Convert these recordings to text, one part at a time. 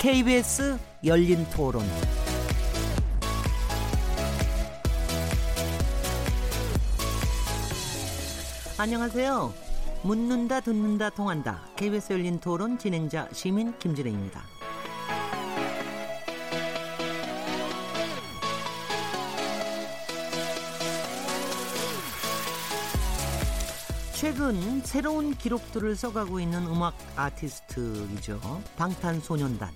KBS 열린 토론. 안녕하세요. 묻는다, 듣는다, 통한다. KBS 열린 토론 진행자 시민 김진혜입니다. 최근 새로운 기록들을 써가고 있는 음악 아티스트이죠. 방탄소년단.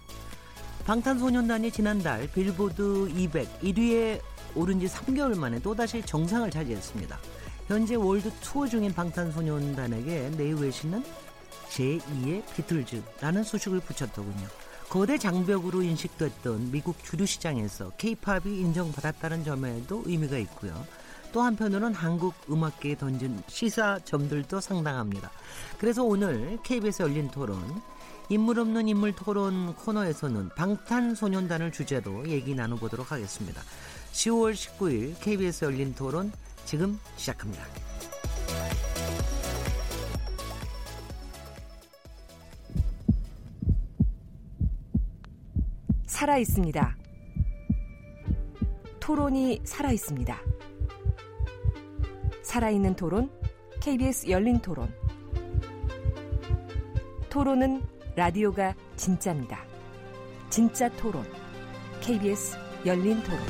방탄소년단이 지난달 빌보드 200 1위에 오른 지 3개월 만에 또다시 정상을 차지했습니다. 현재 월드 투어 중인 방탄소년단에게 연일 외신은 제2의 비틀즈라는 수식을 붙였더군요. 거대 장벽으로 인식됐던 미국 주류 시장에서 케이팝이 인정받았다는 점에도 의미가 있고요. 또 한편으로는 한국 음악계에 던진 시사점들도 상당합니다. 그래서 오늘 KBS 열린 토론 인물 없는 인물 토론 코너에서는 방탄소년단을 주제로 얘기 나눠보도록 하겠습니다. 10월 19일 KBS 열린 토론 지금 시작합니다. 살아 있습니다. 토론이 살아 있습니다. 살아있는 토론, KBS 열린 토론. 토론은 라디오가 진짜입니다. 진짜 토론, KBS 열린 토론.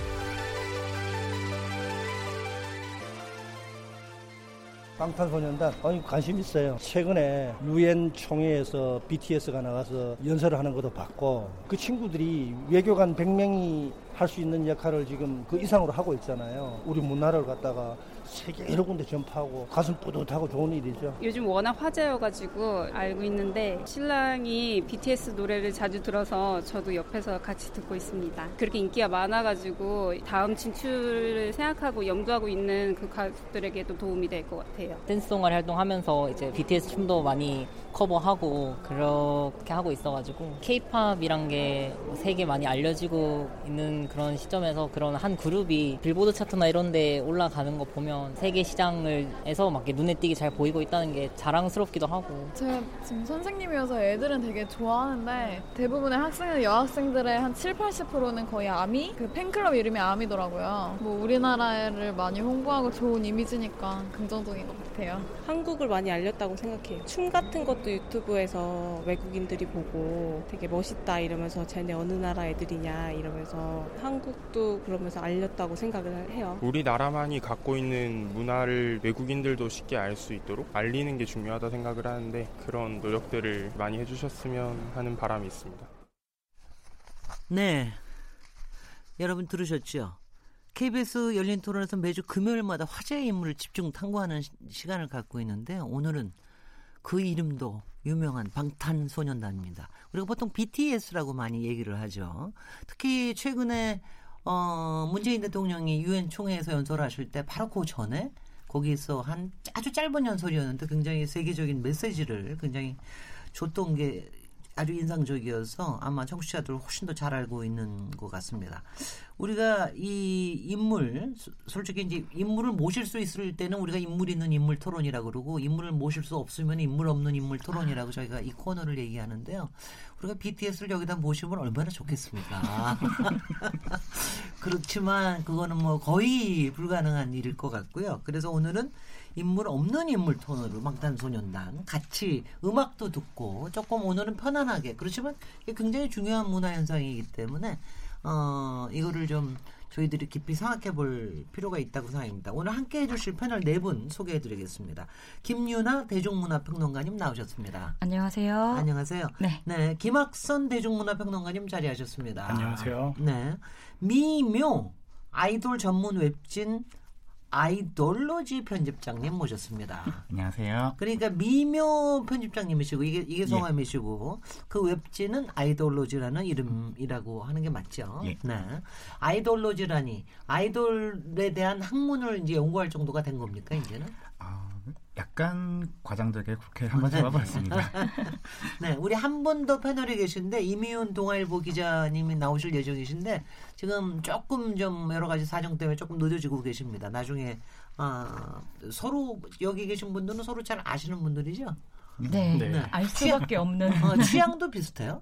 방탄소년단 아니 관심 있어요. 최근에 유엔 총회에서 BTS가 나가서 연설을 하는 것도 봤고 그 친구들이 외교관 100명이 할 수 있는 역할을 지금 그 이상으로 하고 있잖아요. 우리 문화를 갖다가 세계 여러 군데 전파하고 가슴 뿌듯하고 좋은 일이죠. 요즘 워낙 화제여가지고 알고 있는데 신랑이 BTS 노래를 자주 들어서 저도 옆에서 같이 듣고 있습니다. 그렇게 인기가 많아가지고 다음 진출을 생각하고 염두하고 있는 그 가수들에게도 도움이 될 것 같아요. 댄스송을 활동하면서 이제 BTS 춤도 많이 커버하고 그렇게 하고 있어가지고 K-팝이란 게 세계 많이 알려지고 있는 그런 시점에서 그런 한 그룹이 빌보드 차트나 이런데 올라가는 거 보면 세계 시장을에서 막 눈에 띄게 잘 보이고 있다는 게 자랑스럽기도 하고. 제가 지금 선생님이어서 애들은 되게 좋아하는데 대부분의 학생들 여학생들의 한 7, 80%는 거의 아미 그 팬클럽 이름이 아미더라고요. 뭐 우리나라를 많이 홍보하고 좋은 이미지니까 긍정적인 것 같아요. 한국을 많이 알렸다고 생각해요. 춤 같은 것도 유튜브에서 외국인들이 보고 되게 멋있다 이러면서 쟤네 어느 나라 애들이냐 이러면서 한국도 그러면서 알렸다고 생각을 해요. 우리나라만이 갖고 있는 문화를 외국인들도 쉽게 알 수 있도록 알리는 게 중요하다 생각을 하는데 그런 노력들을 많이 해주셨으면 하는 바람이 있습니다. 네. 여러분 들으셨죠? KBS 열린 토론에서 매주 금요일마다 화제의 인물을 집중 탐구하는 시간을 갖고 있는데 오늘은 그 이름도 유명한 방탄소년단입니다. 우리가 보통 BTS라고 많이 얘기를 하죠. 특히 최근에 어, 문재인 대통령이 유엔 총회에서 연설하실 때 바로 그 전에 거기서 한 아주 짧은 연설이었는데 굉장히 세계적인 메시지를 굉장히 줬던 게 아주 인상적이어서 아마 청취자들 훨씬 더 잘 알고 있는 것 같습니다. 우리가 이 인물, 솔직히 이제 인물을 모실 수 있을 때는 우리가 인물 있는 인물 토론이라고 그러고 인물을 모실 수 없으면 인물 없는 인물 토론이라고 저희가 이 코너를 얘기하는데요. 우리가 BTS를 여기다 모시면 얼마나 좋겠습니까? 그렇지만 그거는 뭐 거의 불가능한 일일 것 같고요. 그래서 오늘은 인물 없는 인물 톤으로 방탄소년단 같이 음악도 듣고 조금 오늘은 편안하게 그렇지만 이게 굉장히 중요한 문화 현상이기 때문에 어 이거를 좀 저희들이 깊이 생각해 볼 필요가 있다고 생각합니다. 오늘 함께 해주실 패널 네 분 소개해 드리겠습니다. 김유나 대중문화평론가님 나오셨습니다. 안녕하세요. 안녕하세요. 네. 네. 김학선 대중문화평론가님 자리하셨습니다. 안녕하세요. 네. 미묘 아이돌 전문 웹진 아이돌로지 편집장님 모셨습니다. 안녕하세요. 그러니까 미묘 편집장님이시고 이게 이게 성함이시고 예. 그 웹진은 아이돌로지라는 이름이라고 하는 게 맞죠. 예. 네. 아이돌로지라니 아이돌에 대한 학문을 이제 연구할 정도가 된 겁니까 이제는? 아, 약간 과장되게 그렇게 한번 잡아봤습니다. 네, 우리 한 분 더 패널에 계신데 이미훈 동아일보 기자님이 나오실 예정이신데 지금 조금 좀 여러 가지 사정 때문에 조금 늦어지고 계십니다. 나중에 아, 서로 여기 계신 분들은 서로 잘 아시는 분들이죠. 네, 네. 알 수밖에 없는 어, 취향도 비슷해요.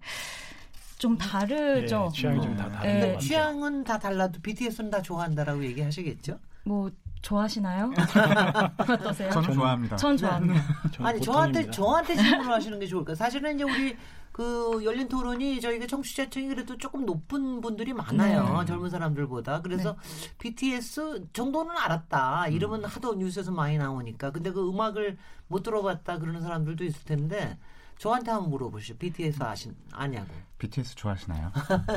좀 다르죠. 예, 취향이 좀다 다른 네. 취향은 다 달라도 BTS는 다 좋아한다라고 얘기하시겠죠? 뭐 좋아하시나요? 어떠세요? 저는 좋아합니다. 전 좋아합니다. 저는 아니 저한테. 저한테 질문을 하시는 게 좋을까? 사실은 이제 우리 그 열린 토론이 저희가 청취자층이 그래도 조금 높은 분들이 많아요. 네. 젊은 사람들보다. 그래서 BTS 정도는 알았다. 이름은 하도 뉴스에서 많이 나오니까. 근데 그 음악을 못 들어봤다 그러는 사람들도 있을 텐데 저한테 한번 물어보시죠. BTS 아신 아냐고. BTS 좋아하시나요?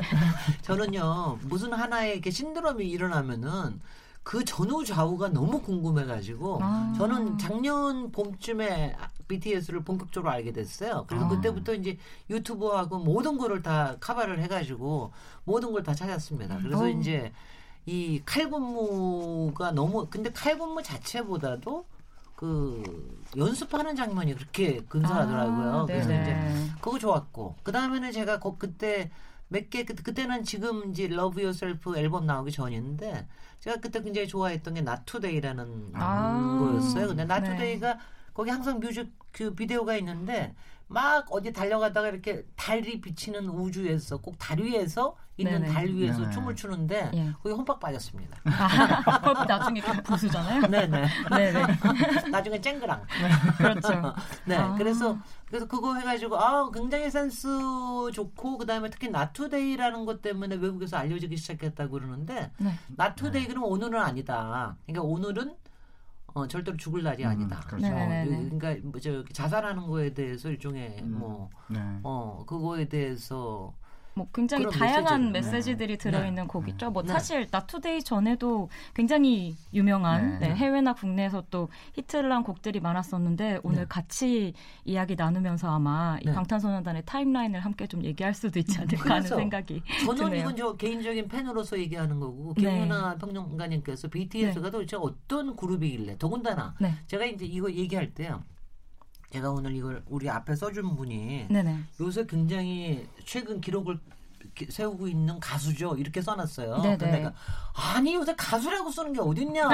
저는요 무슨 하나의 이렇게 신드롬이 일어나면은 그 전후 좌우가 너무 궁금해가지고 아. 저는 작년 봄쯤에 BTS를 본격적으로 알게 됐어요. 그래서 아. 그때부터 이제 유튜브하고 모든 거를 다 카바를 해가지고 모든 걸 다 찾았습니다. 그래서 어. 이제 이 칼군무가 너무 근데 칼군무 자체보다도 그 연습하는 장면이 그렇게 근사하더라고요. 아, 그래서. 이제 그거 좋았고 그 다음에는 제가 거- 그때 몇 개 그때는 지금 이제 Love Yourself 앨범 나오기 전인데 제가 그때 굉장히 좋아했던 게 Not Today라는 아. 거였어요. 근데 Not 네. 거기 항상 뮤직 그 비디오가 있는데 막 어디 달려가다가 이렇게 달이 비치는 우주에서 꼭 달 위에서 있는 네네. 달 위에서 네네. 춤을 추는데 예. 거기 혼박 빠졌습니다. 아, 그거 나중에 좀 부수잖아요. 네네. 네네. 나중에 쨍그랑. 그렇죠. 네, 아. 그래서 그래서 그거 해가지고 아 굉장히 센스 좋고 그 다음에 특히 나투데이라는 것 때문에 외국에서 알려지기 시작했다고 그러는데 네. 나투데이 그러면 오늘은 아니다. 그러니까 오늘은 어, 절대로 죽을 날이 음, 아니다. 그렇죠. 어, 네네네. 그러니까 뭐 저 자살하는 거에 대해서 일종의 음. 뭐 네. 어, 그거에 대해서 뭐 굉장히 다양한 메시지를, 메시지 들이 들어있는 네. 곡이죠. 뭐 네. 사실 나투데이 전에도 굉장히 유명한 네. 네, 해외나 국내에서 또 히트를 한 곡들이 많았었는데 오늘 네. 같이 이야기 나누면서 아마 이 네. 방탄소년단의 타임라인을 함께 좀 얘기할 수도 있지 않을까 하는 그래서 생각이 저는 드네요. 이건 저 개인적인 팬으로서 얘기하는 거고 네. 김윤아 평론가님께서 BTS가 도대체 어떤 그룹이길래 더군다나 네. 제가 이제 이거 얘기할 때요. 제가 오늘 이걸 우리 앞에 써준 분이 네네. 요새 굉장히 최근 기록을 기- 세우고 있는 가수죠. 이렇게 써놨어요. 네네. 근데 내가 아니 요새 가수라고 쓰는 게 어딨냐.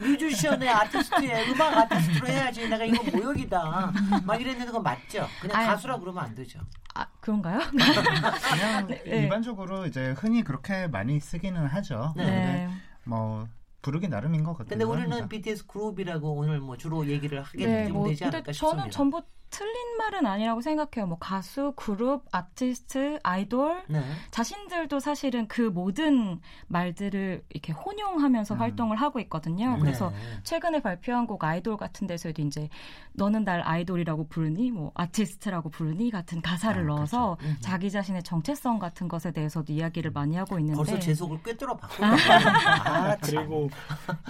뮤지션의 아티스트의 음악 아티스트로 해야지. 내가 이거 모욕이다. 막 이랬는데 그거 맞죠. 그냥 아유. 가수라 그러면 안 되죠. 아 그런가요? 그냥 네. 일반적으로 이제 흔히 그렇게 많이 쓰기는 하죠. 네. 근데 뭐 부르기 나름인 것 같아요. 근데 우리는 BTS 그룹이라고 오늘 뭐 주로 얘기를 하게 네, 뭐 되지 근데 않을까 저는 싶습니다. 전부 틀린 말은 아니라고 생각해요. 뭐 가수, 그룹, 아티스트, 아이돌 네. 자신들도 사실은 그 모든 말들을 이렇게 혼용하면서 음. 활동을 하고 있거든요. 네. 그래서 네. 최근에 발표한 곡 아이돌 같은 데서도 이제 너는 날 아이돌이라고 부르니 뭐 아티스트라고 부르니 같은 가사를 아, 넣어서 그렇죠. 음. 자기 자신의 정체성 같은 것에 대해서도 이야기를 많이 하고 있는데 벌써 제 속을 꿰뚫어 봤고. 아, 참. 그리고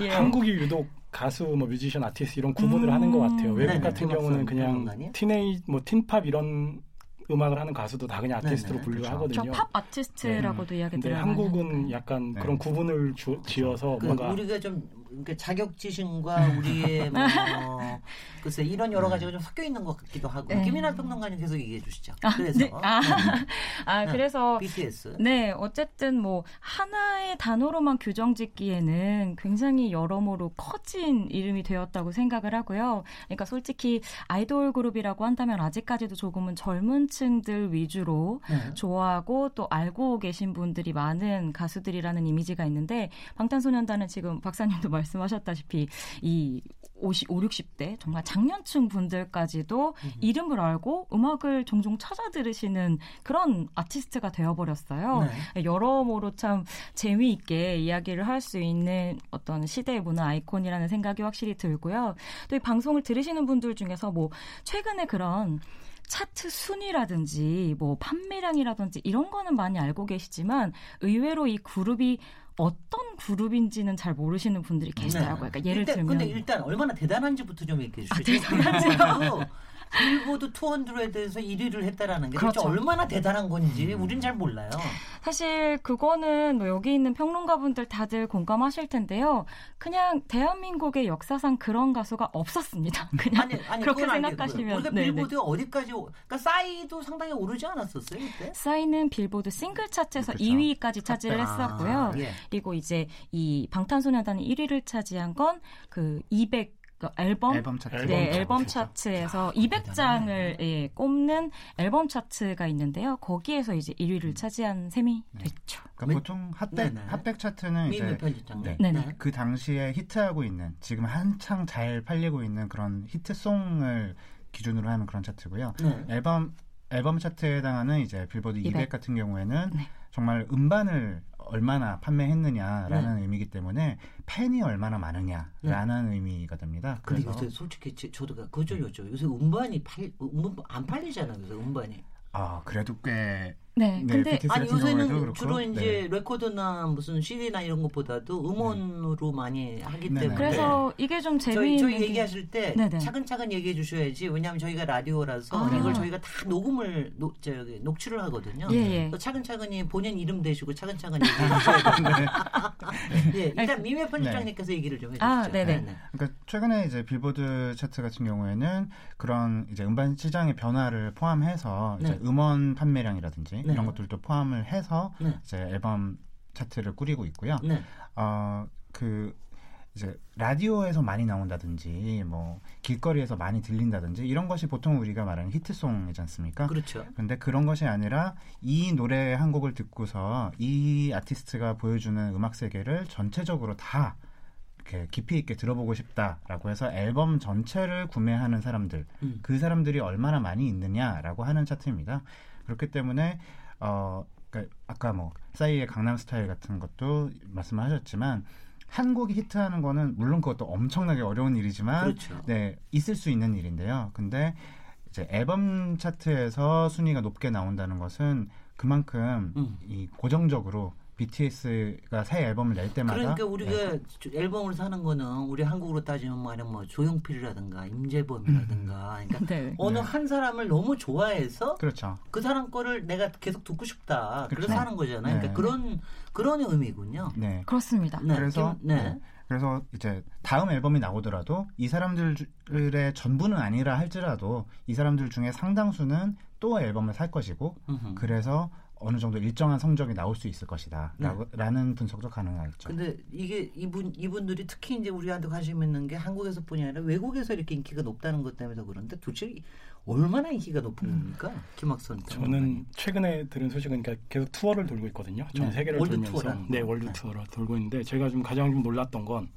예. 한국이 유독 가수, 뭐 뮤지션, 아티스트 이런 구분을 하는 것 같아요. 음. 외국 네네. 같은 경우는 그냥? 티네이, 뭐 틴팝 이런 음악을 하는 가수도 다 그냥 아티스트로 네네. 분류를 그렇죠. 하거든요. 저팝 아티스트라고도 이야기들을 근데 많이 한국은. 약간 네. 그런 구분을 주- 지어서 그 뭔가 우리가 좀 그러니까 자격지심과 우리의 뭐 글쎄 이런 여러 가지가 좀 섞여 있는 것 같기도 하고 네. 김인환 평론가님 계속 얘기해 주시죠. 아, 그래서 네. 아, 아, 네. 그래서 BTS 네, 어쨌든 뭐 하나의 단어로만 규정짓기에는 굉장히 여러모로 커진 이름이 되었다고 생각을 하고요. 그러니까 솔직히 아이돌 그룹이라고 한다면 아직까지도 조금은 젊은 층들 위주로 네. 좋아하고 또 알고 계신 분들이 많은 가수들이라는 이미지가 있는데 방탄소년단은 지금 박사님도 말 씀하셨다시피 이 50, 5, 60대 정말 장년층 분들까지도 이름을 알고 음악을 종종 찾아 들으시는 그런 아티스트가 되어버렸어요. 네. 여러모로 참 재미있게 이야기를 할 수 있는 어떤 시대의 문화 아이콘이라는 생각이 확실히 들고요. 또 이 방송을 들으시는 분들 중에서 뭐 최근에 그런 차트 순위라든지 뭐 판매량이라든지 이런 거는 많이 알고 계시지만 의외로 이 그룹이 어떤 그룹인지는 잘 모르시는 분들이 계시더라고요. 그러니까 예를 일단, 들면 근데 일단 얼마나 대단한지부터 좀 얘기해 아, 주시죠. 대단하죠. 빌보드 200에서 1위를 했다라는 게 도대체 그렇죠. 얼마나 대단한 건지 우린 잘 몰라요. 사실 그거는 뭐 여기 있는 평론가분들 다들 공감하실 텐데요. 그냥 대한민국의 역사상 그런 가수가 없었습니다. 그냥 아니 아니 그렇게. 생각하시면 우리가 네네. 빌보드 어디까지 오- 그러니까 싸이도 상당히 오르지 않았었어요 이때? 싸이는 빌보드 싱글 차트에서 그렇죠. 2위까지 차지를 했었고요. 아, 예. 그리고 이제 이 방탄소년단이 1위를 차지한 건 그 200 그 앨범, 앨범 차트. 네, 앨범 앨범 차트. 차트에서 200장을 예, 꼽는 앨범 차트가 있는데요. 거기에서 이제 1위를 차지한 셈이 됐죠. 그러니까 미- 보통 핫백 네네. 핫백 차트는 이제. 네. 네네. 그 당시에 히트하고 있는 지금 한창 잘 팔리고 있는 그런 히트송을 기준으로 하는 그런 차트고요. 네. 앨범 앨범 차트에 해당하는 이제 빌보드 200, 200 같은 경우에는 네. 정말 음반을 얼마나 판매했느냐라는 네. 의미이기 때문에 팬이 얼마나 많으냐라는 의미가 됩니다. 근데 그래서 요새 솔직히 제- 저도 그- 그죠 요죠. 요새 음반이 팔 음반 안 팔리잖아요. 요새 음반이. 아 그래도 꽤 네, 네, 근데 아니 요새는 주로 네. 이제 레코드나 무슨 CD나 이런 것보다도 음원으로 많이 하기 네네. 때문에 그래서 이게 좀 저희, 재미있는 저희 게 얘기하실 때 네네. 차근차근 얘기해 주셔야지. 왜냐하면 저희가 라디오라서 아. 이걸 저희가 다 녹음을 녹, 저기, 녹취를 하거든요. 예, 예. 차근차근히 본인 이름 대시고 차근차근 얘기해 주셔야 됩니다. 예, 일단 미매 편집장님께서 얘기를 좀 해주시죠. 아, 네네. 그러니까 최근에 이제 빌보드 차트 같은 경우에는 그런 이제 음반 시장의 변화를 포함해서 이제 네. 음원 판매량이라든지 네. 이런 것들도 포함을 해서 네. 이제 앨범 차트를 꾸리고 있고요. 네. 어, 그 이제 라디오에서 많이 나온다든지 뭐 길거리에서 많이 들린다든지 이런 것이 보통 우리가 말하는 히트송이지 않습니까? 그렇죠. 근데 그런 것이 아니라 이 노래 한 곡을 듣고서 이 아티스트가 보여주는 음악 세계를 전체적으로 다 이렇게 깊이 있게 들어보고 싶다라고 해서 앨범 전체를 구매하는 사람들 음. 그 사람들이 얼마나 많이 있느냐라고 하는 차트입니다. 그렇기 때문에 어 그러니까 아까 뭐 싸이의 강남 스타일 같은 것도 말씀하셨지만 한 곡이 히트하는 거는 물론 그것도 엄청나게 어려운 일이지만 그렇죠. 네 있을 수 있는 일인데요. 근데 이제 앨범 차트에서 순위가 높게 나온다는 것은 그만큼 음. 이 고정적으로 BTS가 새 앨범을 낼 때마다 그러니까 우리가 네. 저- 앨범을 사는 거는 우리 한국으로 따지면 말하뭐 조용필이라든가 임재범이라든가 그러니까 네. 어느 네. 한 사람을 너무 좋아해서 그렇죠. 그 사람 거를 내가 계속 듣고 싶다. 그래서 그렇죠. 하는 거잖아요. 네. 그러니까 그런 그런 의미군요. 네. 그렇습니다. 네. 그래서 김- 네. 네. 그래서 이제 다음 앨범이 나오더라도 이 사람들의 전부는 아니라 할지라도 이 사람들 중에 상당수는 또 앨범을 살 것이고 음흠. 그래서 어느 정도 일정한 성적이 나올 수 있을 것이다. 네. 분석도 가능하겠죠. 근데 이게 이분 이분들이 특히 이제 우리한테 관심 있는 게 한국에서뿐이 아니라 외국에서 이렇게 인기가 높다는 것 때문에 그런데 도대체 얼마나 인기가 높은 겁니까? 김학선 저는 최근에 들은 소식은 그러니까 계속 투어를 돌고 있거든요. 전 네, 세계를 월드 돌면서 투어라는 네 거. 월드 네. 투어를 돌고 있는데 제가 좀 가장 좀 놀랐던 건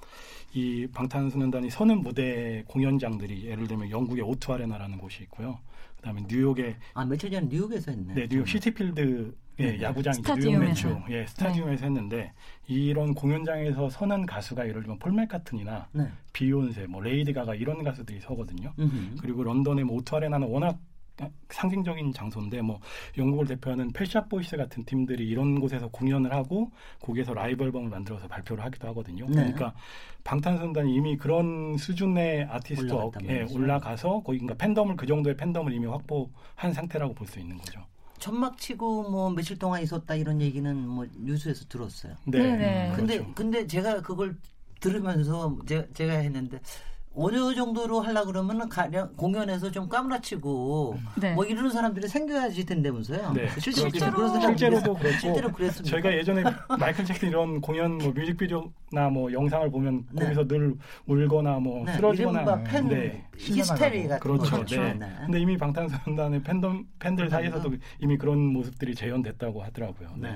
이 방탄소년단이 서는 무대 공연장들이 예를 들면 영국의 오투 아레나라는 곳이 있고요. 그다음에 뉴욕의 아 며칠 전에 뉴욕에서 했네. 네, 뉴욕 시티필드의 네. 야구장이죠. 스타디움에서. 뉴욕 메츠. 예, 스타디움에서 했는데 이런 공연장에서 서는 가수가 예를 들면 폴 매카트니나 네. 비욘세, 뭐 레이디 가가 이런 가수들이 서거든요. 음흠. 그리고 런던의 뭐 오투 아레나는 워낙 상징적인 장소인데 뭐 영국을 대표하는 펫샵 보이스 같은 팀들이 이런 곳에서 공연을 하고 거기에서 라이브 앨범을 만들어서 발표를 하기도 하거든요. 네. 그러니까 방탄소년단이 이미 그런 수준의 아티스트 어, 올라갔단 예. 올라가서 거기 그러니까 팬덤을 그 정도의 팬덤을 이미 확보한 상태라고 볼 수 있는 거죠. 천막 치고 뭐 며칠 동안 있었다 이런 얘기는 뭐 뉴스에서 들었어요. 네. 네네. 근데 그렇죠. 근데 제가 그걸 들으면서 제가, 제가 했는데 어느 정도로 하려 그러면은 가령 공연에서 좀 까무라치고 네. 뭐 이러는 사람들이 생겨야지 된다면서요. 네. 실제로 실제로- 그런 사람들이 실제로도 그렇고 실제로 그랬습니다. 저희가 예전에 마이클 잭슨 이런 공연 뭐 뮤직비디오나 뭐 영상을 보면 네. 거기서 늘 울거나 뭐 네, 쓰러지거나 팬 네. 히스테리 같은 그렇죠. 거죠. 네. 네. 근데 이미 방탄소년단의 팬덤 팬들 사이에서도 이미 그런 모습들이 재현됐다고 하더라고요. 네.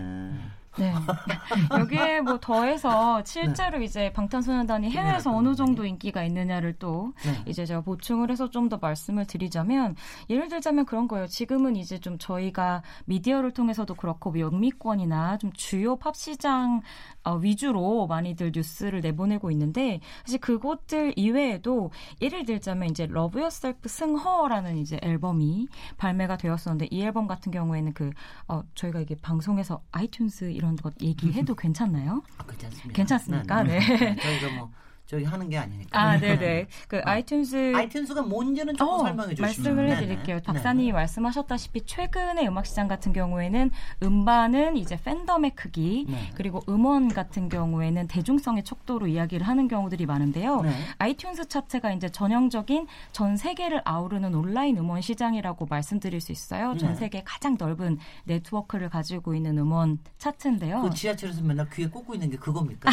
네. 네. 여기에 뭐 더해서 실제로 이제 방탄소년단이 해외에서 어느 정도 인기가 있느냐를 또 네. 이제 제가 보충을 해서 좀 더 말씀을 드리자면 예를 들자면 그런 거예요. 지금은 이제 좀 저희가 미디어를 통해서도 그렇고 뭐 영미권이나 좀 주요 팝 시장 어, 위주로 많이들 뉴스를 내보내고 있는데 사실 그곳들 이외에도 예를 들자면 이제 Love Yourself 승 Her라는 이제 앨범이 발매가 되었었는데 이 앨범 같은 경우에는 그 어, 저희가 이게 방송에서 아이튠스 이런 것 얘기해도 괜찮나요? 아, 괜찮습니다. 괜찮습니까? 네. 저희가 뭐 저기 하는 게 아니니까. 아, 네네. 그 아이튠스 아이튠스가 뭔지는 조금 어, 설명해 주시면 말씀을 네네. 해드릴게요. 네. 박사님이 말씀하셨다시피 최근의 음악 시장 같은 경우에는 음반은 이제 팬덤의 크기 네. 그리고 음원 같은 경우에는 대중성의 척도로 이야기를 하는 경우들이 많은데요. 네. 아이튠스 차트가 이제 전형적인 전 세계를 아우르는 온라인 음원 시장이라고 말씀드릴 수 있어요. 전 네. 세계 가장 넓은 네트워크를 가지고 있는 음원 차트인데요. 그 지하철에서 맨날 귀에 꽂고 있는 게 그겁니까?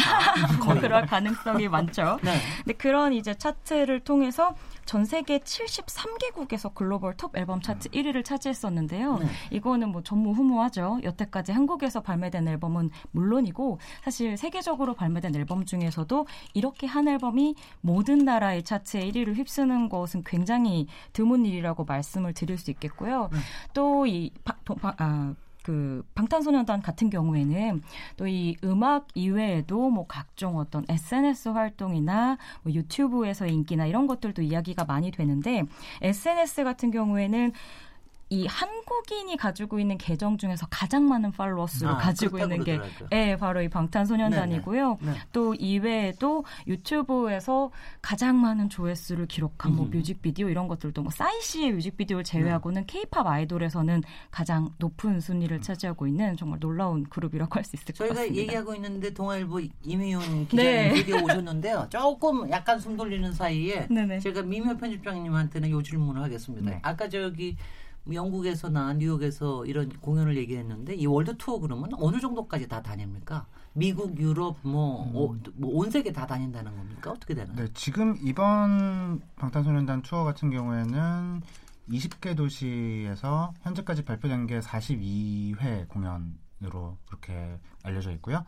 뭐 그럴 가능성이 많죠. 있죠. 네. 근데 그런 이제 차트를 통해서 전 세계 73개국에서 글로벌 톱 앨범 차트 1위를 차지했었는데요. 네. 이거는 뭐 전무후무하죠. 여태까지 한국에서 발매된 앨범은 물론이고 사실 세계적으로 발매된 앨범 중에서도 이렇게 한 앨범이 모든 나라의 차트에 1위를 휩쓰는 것은 굉장히 드문 일이라고 말씀을 드릴 수 있겠고요. 네. 또이 아, 그 방탄소년단 같은 경우에는 또 이 음악 이외에도 뭐 각종 어떤 SNS 활동이나 뭐 유튜브에서 인기나 이런 것들도 이야기가 많이 되는데 SNS 같은 경우에는 이 한국인이 가지고 있는 계정 중에서 가장 많은 팔로워 수를 아, 가지고 있는 게 예, 바로 이 방탄소년단이고요. 네네. 네. 또 이외에도 유튜브에서 가장 많은 조회수를 기록한 뭐 음. 뮤직비디오 이런 것들도 뭐 싸이 씨의 뮤직비디오를 제외하고는 케이팝 아이돌에서는 가장 높은 순위를 차지하고 있는 정말 놀라운 그룹이라고 할 수 있을 것 저희가 같습니다. 얘기하고 있는데 동아일보 이미훈 기자님 네. 드디어 오셨는데요. 조금 약간 숨 돌리는 사이에 네네. 제가 미묘 편집장님한테는 요 질문을 하겠습니다. 네. 아까 저기 영국에서나 뉴욕에서 이런 공연을 얘기했는데 이 월드 투어 그러면 어느 정도까지 다 다닙니까? 미국, 유럽, 뭐, 어, 뭐온 세계 다 다닌다는 겁니까? 어떻게 되나요? 네, 지금 이번 방탄소년단 투어 같은 경우에는 20개 도시에서 현재까지 발표된 게 42회 공연으로 그렇게 알려져 있고요.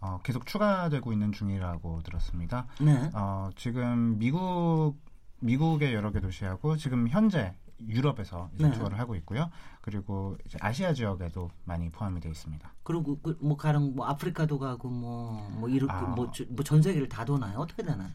어, 계속 추가되고 있는 중이라고 들었습니다. 네. 어, 지금 미국 미국의 여러 개 도시하고 지금 현재 유럽에서 네. 투어를 하고 있고요. 그리고 아시아 지역에도 많이 포함이 되어 있습니다. 그리고 그, 뭐 가령 뭐 아프리카도 가고 뭐뭐 이렇게 아. 뭐전 세계를 다 도나요? 어떻게 되나요?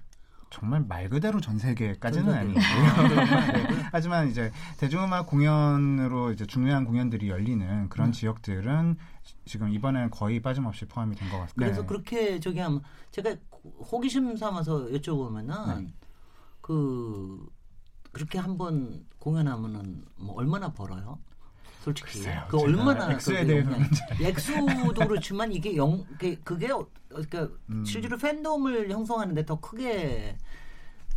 정말 말 그대로 전 세계까지는. 아, 아니고요. 그렇구나. 네. 하지만 이제 대중음악 공연으로 이제 중요한 공연들이 열리는 그런 음. 지역들은 지금 이번엔 거의 빠짐없이 포함이 된 것 같습니다. 그래서 네. 그렇게 저기 하면 제가 호기심 삼아서 여쭤보면은 네. 그 그렇게 한번 공연하면은 뭐 얼마나 벌어요? 솔직히 글쎄요, 그 얼마나 액수에 대해서는 액수도 그렇지만 이게 영 그게, 그게 어- 그러니까 음. 실제로 팬덤을 형성하는데 더 크게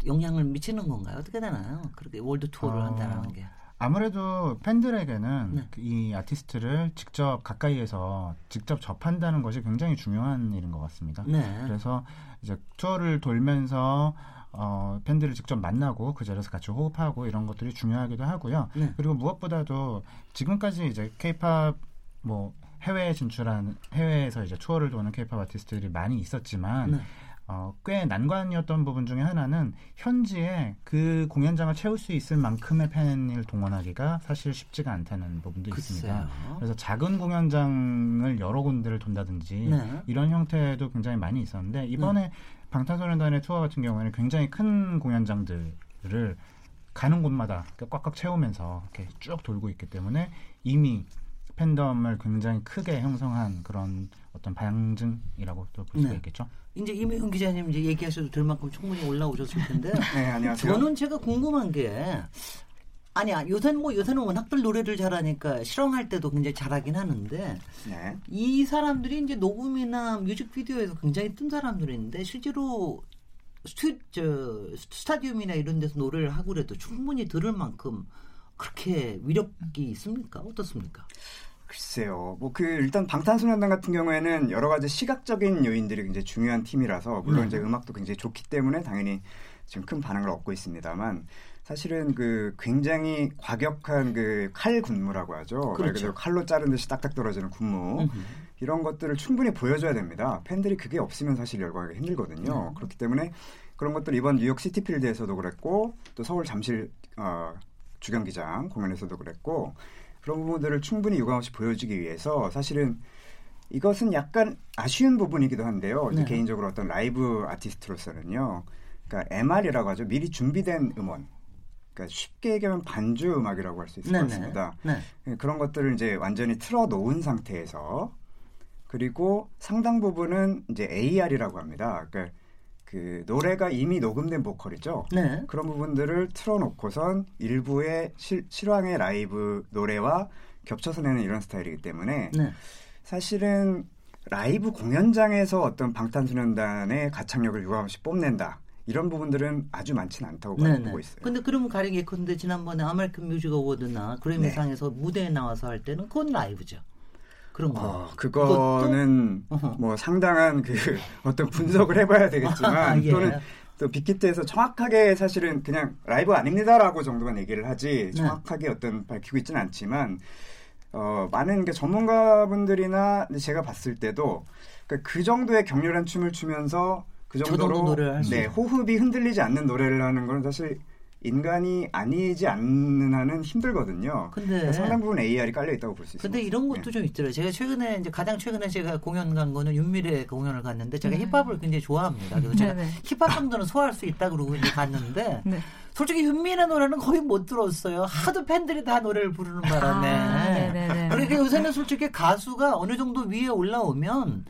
영향을 미치는 건가요? 어떻게 되나요? 그렇게 월드 투어를 어, 한다는 게. 아무래도 팬들에게는 네. 그이 아티스트를 직접 가까이에서 직접 접한다는 것이 굉장히 중요한 일인 것 같습니다. 네. 그래서 이제 투어를 돌면서 어, 팬들을 직접 만나고 그 자리에서 같이 호흡하고 이런 것들이 중요하기도 하고요. 네. 그리고 무엇보다도 지금까지 이제 케이팝 뭐 해외에 진출한 해외에서 이제 투어를 도는 케이팝 아티스트들이 많이 있었지만 네. 어, 꽤 난관이었던 부분 중에 하나는 현지에 그 공연장을 채울 수 있을 만큼의 팬을 동원하기가 사실 쉽지가 않다는 부분도 있습니다. 글쎄요. 그래서 작은 공연장을 여러 군데를 돈다든지 네. 이런 형태도 굉장히 많이 있었는데 이번에 방탄소년단의 투어 같은 경우에는 굉장히 큰 공연장들을 가는 곳마다 꽉꽉 채우면서 이렇게 쭉 돌고 있기 때문에 이미 팬덤을 굉장히 크게 형성한 그런 어떤 방증이라고 또 볼 수가 네. 있겠죠. 이제 이명훈 기자님 이제 얘기하셔도 될 만큼 충분히 올라오셨을 텐데요. 네, 안녕하세요. 저는 제가 궁금한 게 아니야 요새는 뭐 요새는 워낙들 노래를 잘하니까 실험할 때도 굉장히 잘하긴 하는데 네. 이 사람들이 이제 녹음이나 뮤직비디오에서 굉장히 뜬 사람들인데 실제로 스튜, 저, 스타디움이나 이런 데서 노래를 하고 그래도 충분히 들을 만큼 그렇게 위력이 있습니까? 어떻습니까? 글쎄요. 뭐 그 일단 방탄소년단 같은 경우에는 여러 가지 시각적인 요인들이 굉장히 중요한 팀이라서 물론 네. 이제 음악도 굉장히 좋기 때문에 당연히 지금 큰 반응을 얻고 있습니다만 사실은 그 굉장히 과격한 그 칼 군무라고 하죠. 말 그렇죠. 그대로 칼로 자른 듯이 딱딱 떨어지는 군무. 음흠. 이런 것들을 충분히 보여줘야 됩니다. 팬들이 그게 없으면 사실 열광하기 힘들거든요. 네. 그렇기 때문에 그런 것들 이번 뉴욕 시티필드에서도 그랬고 또 서울 잠실 어, 주경기장 공연에서도 그랬고 그런 부분들을 충분히 유감없이 보여주기 위해서 사실은 이것은 약간 아쉬운 부분이기도 한데요. 네. 개인적으로 어떤 라이브 아티스트로서는요. 그러니까 MR이라고 하죠. 미리 준비된 음원. 그러니까 쉽게 얘기하면 반주 음악이라고 할 수 있을 것 네네. 같습니다. 네. 예, 그런 것들을 이제 완전히 틀어 놓은 상태에서 그리고 상당 부분은 이제 AR이라고 합니다. 그러니까 그 노래가 이미 녹음된 보컬이죠. 네. 그런 부분들을 틀어놓고선 일부의 실, 실황의 라이브 노래와 겹쳐서 내는 이런 스타일이기 때문에 네. 사실은 라이브 공연장에서 어떤 방탄소년단의 가창력을 유감없이 뽐낸다. 이런 부분들은 아주 많지는 않다고 네네. 보고 있어요. 근데 그러면 가령 예컨대 지난번에 아메리칸 뮤직 어워드나 그래미상에서 무대에 나와서 할 때는 그건 라이브죠. 그런 거. 어, 그거는 어허. 뭐 상당한 그 어떤 분석을 해봐야 되겠지만 아, 예. 또는 또 빅히트에서 정확하게 사실은 그냥 라이브 아닙니다라고 정도만 얘기를 하지 네. 정확하게 어떤 밝히고 있지는 않지만 어, 많은 게 전문가분들이나 제가 봤을 때도 그러니까 그 정도의 격렬한 춤을 추면서 그 정도 정도로 노래를 할수 네. 호흡이 흔들리지 않는 노래를 하는 건 사실 인간이 아니지 않는 한은 힘들거든요. 근데 상당 부분 AR이 깔려 있다고 볼 수 있습니다. 근데 이런 것도 좀 있더라고요. 제가 최근에 이제 가장 최근에 제가 공연 간 거는 윤미래 공연을 갔는데 제가 네. 힙합을 굉장히 좋아합니다. 그래서 제가 네네. 힙합 정도는 소화할 수 있다 그러고 이제 갔는데 네. 솔직히 윤미래 노래는 거의 못 들었어요. 하도 팬들이 다 노래를 부르는 바람에. 아, 네네네. 그러니까 요새는 솔직히 가수가 어느 정도 위에 올라오면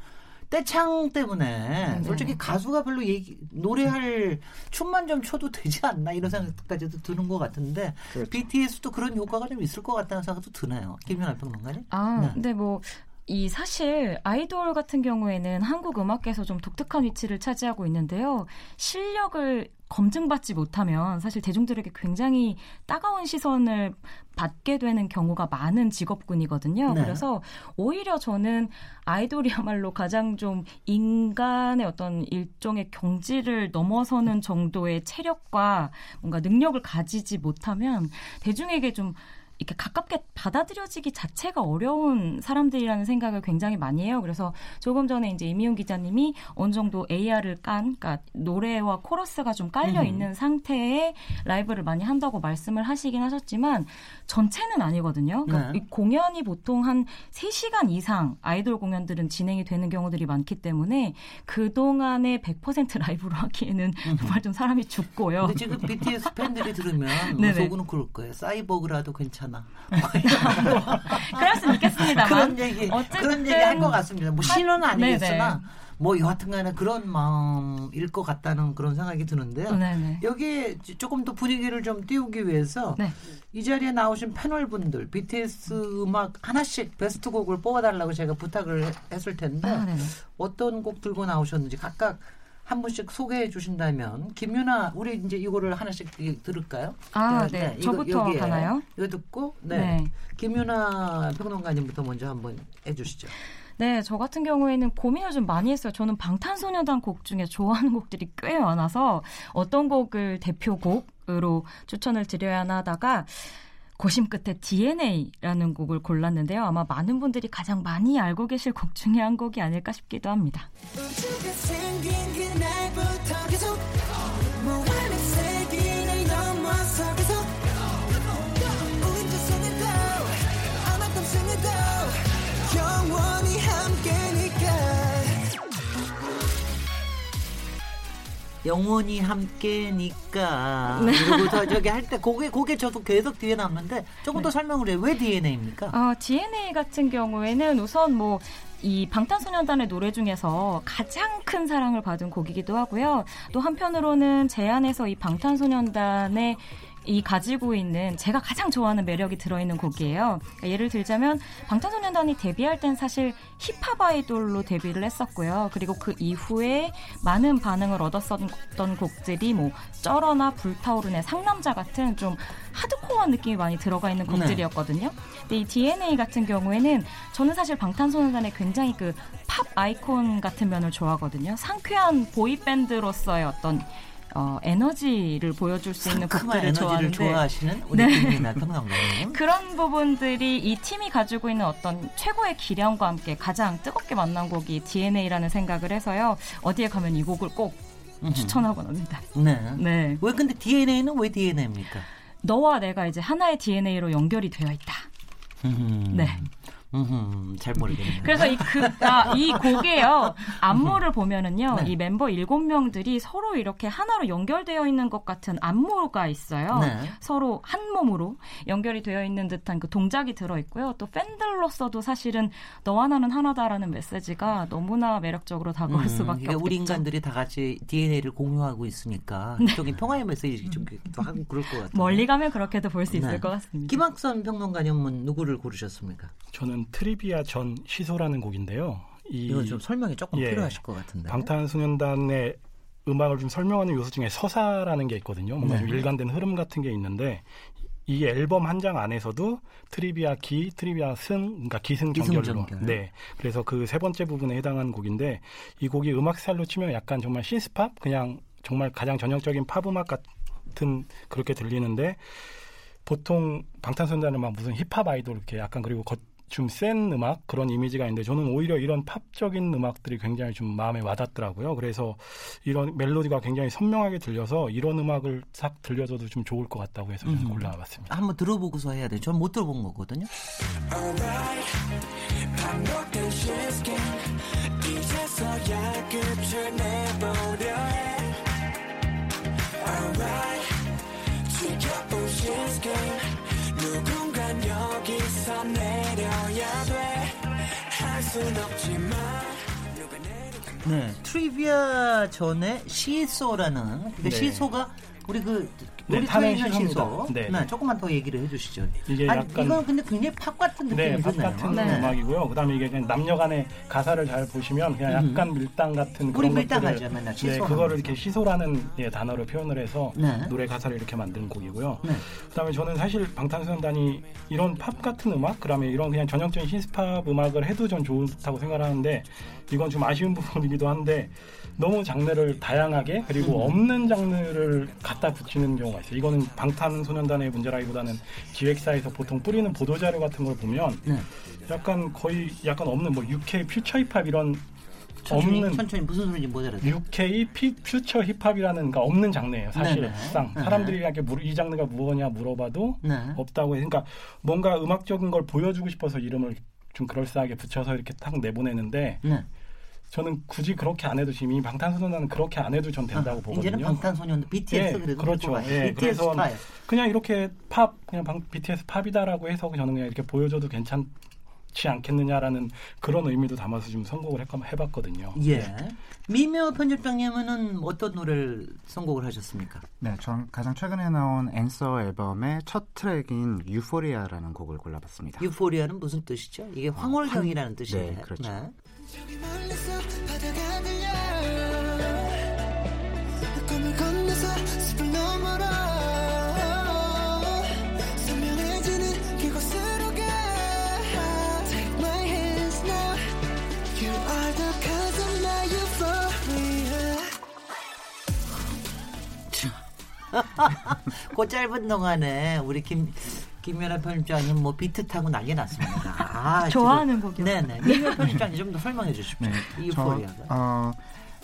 떼창 때문에 솔직히 가수가 별로 얘기, 노래할 춤만 좀 춰도 되지 않나 이런 생각까지도 드는 것 같은데 그렇죠. BTS도 그런 효과가 좀 있을 것 같다는 생각도 드네요. 김연아 평론가님. 아, 네. 근데 뭐, 이 사실 아이돌 같은 경우에는 한국 음악계에서 좀 독특한 위치를 차지하고 있는데요. 실력을 검증받지 못하면 사실 대중들에게 굉장히 따가운 시선을 받게 되는 경우가 많은 직업군이거든요. 네. 그래서 오히려 저는 아이돌이야말로 가장 좀 인간의 어떤 일종의 경지를 넘어서는 정도의 체력과 뭔가 능력을 가지지 못하면 대중에게 좀 이렇게 가깝게 받아들여지기 자체가 어려운 사람들이라는 생각을 굉장히 많이 해요. 그래서 조금 전에 이제 이미훈 기자님이 어느 정도 AR을 깐, 그러니까 노래와 코러스가 좀 깔려 음. 있는 상태의 라이브를 많이 한다고 말씀을 하시긴 하셨지만 전체는 아니거든요. 그러니까 네. 이 공연이 보통 한 3시간 이상 아이돌 공연들은 진행이 되는 경우들이 많기 때문에 그동안에 100% 라이브로 하기에는 정말 좀 사람이 죽고요. 근데 지금 BTS 팬들이 들으면. 속으로는 그럴 거예요. 사이버그라도 괜찮 아. 그럴 수는 있겠습니다만. 그런 얘기 어쨌든 그런 얘기 할 것 같습니다. 뭐 신은 하- 아니겠으나 네네. 뭐 여하튼간에 그런 마음일 것 같다는 그런 생각이 드는데요. 네네. 여기에 조금 더 분위기를 좀 띄우기 위해서 네. 이 자리에 나오신 패널 분들 BTS 음악 하나씩 베스트 곡을 뽑아달라고 제가 부탁을 해- 했을 텐데 아. 어떤 곡 들고 나오셨는지 각각 한 분씩 소개해 주신다면 김윤아 우리 이제 이거를 하나씩 이- 들을까요? 아, 네. 이거 저부터 여기에 가나요? 이거 듣고 네. 네. 김윤아 평론가님부터 먼저 한번 해 주시죠. 네, 저 같은 경우에는 고민을 좀 많이 했어요. 저는 방탄소년단 곡 중에 좋아하는 곡들이 꽤 많아서 어떤 곡을 대표곡 으로 추천을 드려야 하나 하다가 고심 끝에 DNA라는 곡을 골랐는데요. 아마 많은 분들이 가장 많이 알고 계실 곡 중에 한 곡이 아닐까 싶기도 합니다. 영원히 함께니까 네. 그리고 더 저기 할때 그게 그게 저도 계속 뒤에 남는데 조금 더 설명을 해요. 왜 DNA입니까? 어, DNA 같은 경우에는 우선 뭐이 방탄소년단의 노래 중에서 가장 큰 사랑을 받은 곡이기도 하고요. 또 한편으로는 제 안에서 이 방탄소년단의 이 가지고 있는 제가 가장 좋아하는 매력이 들어있는 곡이에요. 그러니까 예를 들자면 방탄소년단이 데뷔할 땐 사실 힙합 아이돌로 데뷔를 했었고요. 그리고 그 이후에 많은 반응을 얻었었던 곡들이 뭐 쩔어나 불타오르네 상남자 같은 좀 하드코어한 느낌이 많이 들어가 있는 네. 곡들이었거든요. 근데 이 DNA 같은 경우에는 저는 사실 방탄소년단의 굉장히 그 팝 아이콘 같은 면을 좋아하거든요. 상쾌한 보이밴드로서의 어떤 어, 에너지를 보여줄 수 있는 곡들을 좋아하는데 좋아하시는 우리 네. 평론가님. 그런 부분들이 이 팀이 가지고 있는 어떤 최고의 기량과 함께 가장 뜨겁게 만난 곡이 DNA라는 생각을 해서요. 어디에 가면 이 곡을 꼭 추천하곤 합니다. 네. 네. 왜 근데 DNA는 왜 DNA입니까? 너와 내가 이제 하나의 DNA로 연결이 되어 있다. 네. 음, 잘 모르겠네요. 그래서 이, 그, 아, 이 곡에요. 안무를 보면은요. 네. 이 멤버 일곱 명들이 서로 이렇게 하나로 연결되어 있는 것 같은 안무가 있어요. 네. 서로 한 몸으로 연결이 되어 있는 듯한 그 동작이 들어 있고요. 또 팬들로서도 사실은 너와 나는 하나다라는 메시지가 너무나 매력적으로 다가올 음, 수밖에 그러니까 없겠죠. 우리 인간들이 다 같이 DNA를 공유하고 있으니까 저기 평화의 메시지 좀 기도 하고 그럴 것 같아요. 멀리 가면 그렇게도 볼 수 있을 네. 것 같습니다. 김학선 평론가님은 누구를 고르셨습니까? 저는 트리비아 전 시소라는 곡인데요. 이, 이거 좀 설명이 조금 예, 필요하실 것 같은데. 방탄소년단의 음악을 좀 설명하는 요소 중에 서사라는 게 있거든요. 뭔가 좀 네. 일관된 흐름 같은 게 있는데 이 앨범 한 장 안에서도 트리비아 기, 트리비아 승, 그러니까 기승전결로. 기승전결. 네. 그래서 그 세 번째 부분에 해당하는 곡인데 이 곡이 음악 스타일로 치면 약간 정말 신스팝 그냥 정말 가장 전형적인 팝 음악 같은 그렇게 들리는데 보통 방탄소년단은 막 무슨 힙합 아이돌 이렇게 약간 그리고 좀 센 음악 그런 이미지가 있는데 저는 오히려 이런 팝적인 음악들이 굉장히 좀 마음에 와닿더라고요. 그래서 이런 멜로디가 굉장히 선명하게 들려서 이런 음악을 싹 들려줘도 좀 좋을 것 같다고 해서 좀 음. 골라봤습니다. 한번 들어보고서 해야 돼. 전못 들어본 거거든요. 지켜본 누군간 여기서 내 네, 트리비아 전에 시소라는 그 네. 시소가 우리 그 네, 우리 탄핵 트레이너 시소입니다. 시소. 네. 네, 조금만 더 얘기를 해주시죠. 이게 아니, 약간- 이건 근데 굉장히 팝 같은 느낌이 네, 팝 드네요. 같은 네. 음악이고요. 그다음에 이게 그냥 남녀간의 가사를 잘 보시면 그냥 약간 음. 밀당 같은 우리 그런 밀당하죠, 것들을 맨날 네. 그거를 이렇게 시소라는 예, 단어로 표현을 해서 네. 노래 가사를 이렇게 만든 곡이고요. 네. 그다음에 저는 사실 방탄소년단이 이런 팝 같은 음악, 그다음에 이런 그냥 전형적인 신스팝 음악을 해도 전 좋다고 생각하는데 이건 좀 아쉬운 부분이기도 한데 너무 장르를 다양하게 그리고 음. 없는 장르를 갖다 붙이는 경우가 있어요. 이거는 방탄소년단의 문제라기보다는 기획사에서 보통 뿌리는 보도 자료 같은 걸 보면 네. 약간 거의 약간 없는 뭐 UK 퓨처 힙합 이런 천천히, 없는 천천히 무슨 소리인지 못 알아듣 UK 피, 퓨처 힙합이라는 그러니까 없는 장르예요. 사실상 네네. 사람들이 이렇게 물- 이 장르가 무엇냐 물어봐도 네. 없다고 해서 그러니까 뭔가 음악적인 걸 보여주고 싶어서 이름을 좀 그럴싸하게 붙여서 이렇게 딱 내보내는데 네. 저는 굳이 그렇게 안 해도 지금 이 방탄소년단은 그렇게 안 해도 전 된다고 보거든요. 아, 이제는 방탄소년단 BTS 예, 그래도 그렇죠. 예, BTS 그래서 스타일. 그냥 이렇게 팝 그냥 방, BTS 팝이다라고 해서 저는 그냥 이렇게 보여줘도 괜찮 지 않겠느냐라는 그런 의미도 담아서 좀 선곡을 해, 해봤거든요. 예. 미묘 편집장님은 어떤 노래를 선곡을 하셨습니까? 네, 전 가장 최근에 나온 앤서 앨범의 첫 트랙인 유포리아라는 곡을 골라봤습니다. 유포리아는 무슨 뜻이죠? 이게 황홀경이라는 뜻이에요. 네, 그렇죠. 저 그 짧은 동안에 우리 김 김연아 편집장님 뭐 비트 타고 난리 났습니다. 아, 좋아하는 곡이요. 네네. 김연아 편집장님 좀 더 설명해 주십시오. 이 저, 유포리아가. 어,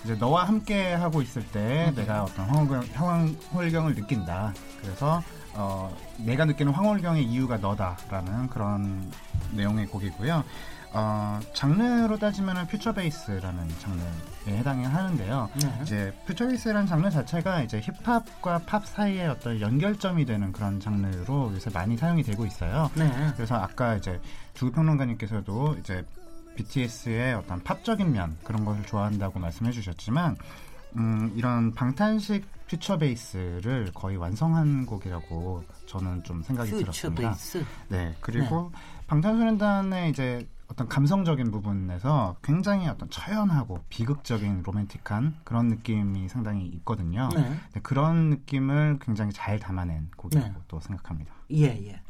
이제 너와 함께 하고 있을 때 내가 어떤 황홀경, 황홀경을 느낀다. 그래서 어, 내가 느끼는 황홀경의 이유가 너다라는 그런 내용의 곡이고요. 어, 장르로 따지면 퓨처 베이스라는 장르에 해당이 하는데요. 네. 이제 퓨처 베이스라는 장르 자체가 이제 힙합과 팝 사이의 어떤 연결점이 되는 그런 장르로 요새 많이 사용이 되고 있어요. 네. 그래서 아까 이제 두 평론가님께서도 이제 BTS의 어떤 팝적인 면 그런 것을 좋아한다고 말씀해 주셨지만 음, 이런 방탄식 퓨처 베이스를 거의 완성한 곡이라고 저는 좀 생각이 들었습니다. 베이스. 네, 그리고 방탄소년단의 이제 어떤 감성적인 부분에서 굉장히 어떤 처연하고 비극적인 로맨틱한 그런 느낌이 상당히 있거든요. 네. 네, 그런 느낌을 굉장히 잘 담아낸 곡이라고 네. 또 생각합니다. 예, 예.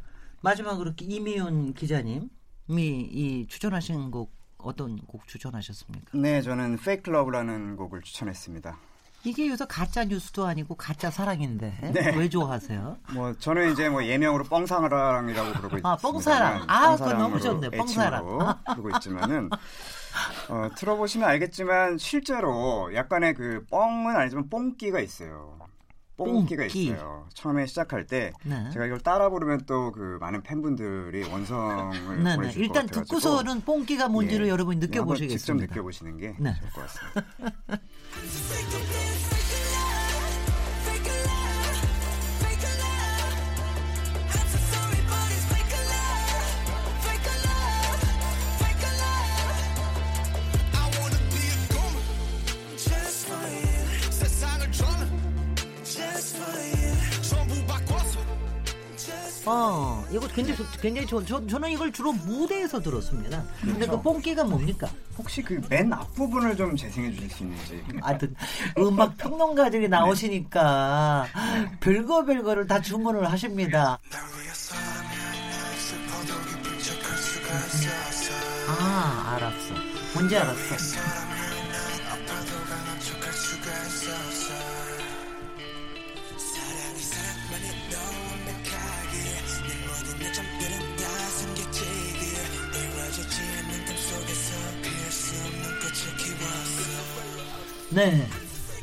마지막으로 이미윤 기자님이 이 추천하신 곡 어떤 곡 추천하셨습니까? 네, 저는 Fake Love라는 곡을 추천했습니다. 이게 요새 가짜 뉴스도 아니고 가짜 사랑인데 네. 왜 좋아하세요? 뭐 저는 이제 뭐 예명으로 뻥사랑이라고 부르고 있습니다. 아, 뻥사랑. 아, 그거 너무 좋네, 뻥사랑. 부르고 있지만은 어, 들어보시면 알겠지만 실제로 약간의 그 뻥은 아니지만 뽕기가 있어요. 뽕기가 뽕기. 있어요. 처음에 시작할 때 네. 제가 이걸 따라 부르면 또 그 많은 팬분들이 원성을 네네. 보내주실 일단 것 같아가지고 듣고서는 뽕기가 뭔지를 예, 여러분이 직접 느껴보시겠습니다. 느껴보시는 게 네. 좋을 것 같습니다. 어, 이거 굉장히 좋- 굉장히 좋. 저, 저는 이걸 주로 무대에서 들었습니다. 근데 그렇죠. 그 뽕기가 뭡니까? 혹시 그 맨 앞부분을 좀 재생해 주실 수 있는지 하여튼 음악 평론가들이 나오시니까 별거 별거를 다 주문을 하십니다. 아, 알았어. 뭔지 알았어. 네.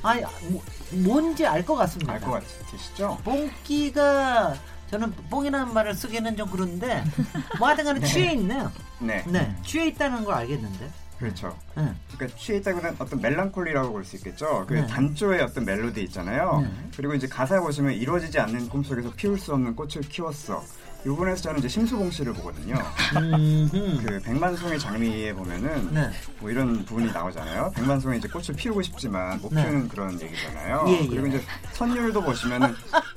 아니 뭐, 뭔지 알 것 같습니다. 알 것 같으시죠? 뽕기가 저는 뽕이라는 말을 쓰기는 좀 그런데 뭐 하여튼간에 네. 취해 있네요. 네. 네, 취해 있다는 걸 알겠는데. 그렇죠. 네. 그러니까 취해 있다고는 어떤 멜랑콜리라고 볼 수 있겠죠. 그 네. 단조의 어떤 멜로디 있잖아요. 네. 그리고 이제 가사 보시면 이루어지지 않는 꿈속에서 피울 수 없는 꽃을 키웠어. 이 부분에서 저는 이제 심수봉 씨를 보거든요. 그 백만송이 장미에 보면은 네. 뭐 이런 부분이 나오잖아요. 백만송이 이제 꽃을 피우고 싶지만 못 네. 피우는 그런 얘기잖아요. 예, 예. 그리고 이제 선율도 보시면은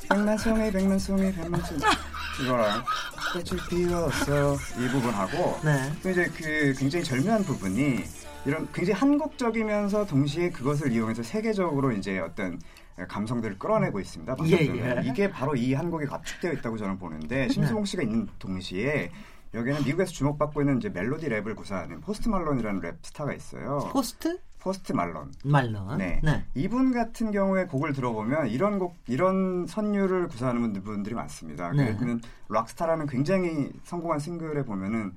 백만송이 백만송이 백만송이 이거랑 꽃을 피웠어 이 부분하고 네. 또 이제 그 굉장히 절묘한 부분이 이런 굉장히 한국적이면서 동시에 그것을 이용해서 세계적으로 이제 어떤 감성들을 끌어내고 있습니다. 예. 예. 이게 바로 이 한 곡에 압축되어 있다고 저는 보는데 심수봉 씨가 있는 동시에 여기는 미국에서 주목받고 있는 이제 멜로디 랩을 구사하는 포스트 말론이라는 랩 스타가 있어요. 포스트? 포스트 말론. 말론. 네. 네. 이분 같은 경우에 곡을 들어보면 이런 곡 이런 선율을 구사하는 분들이 많습니다. 네. 들면 Rockstar라는 굉장히 성공한 싱글에 보면은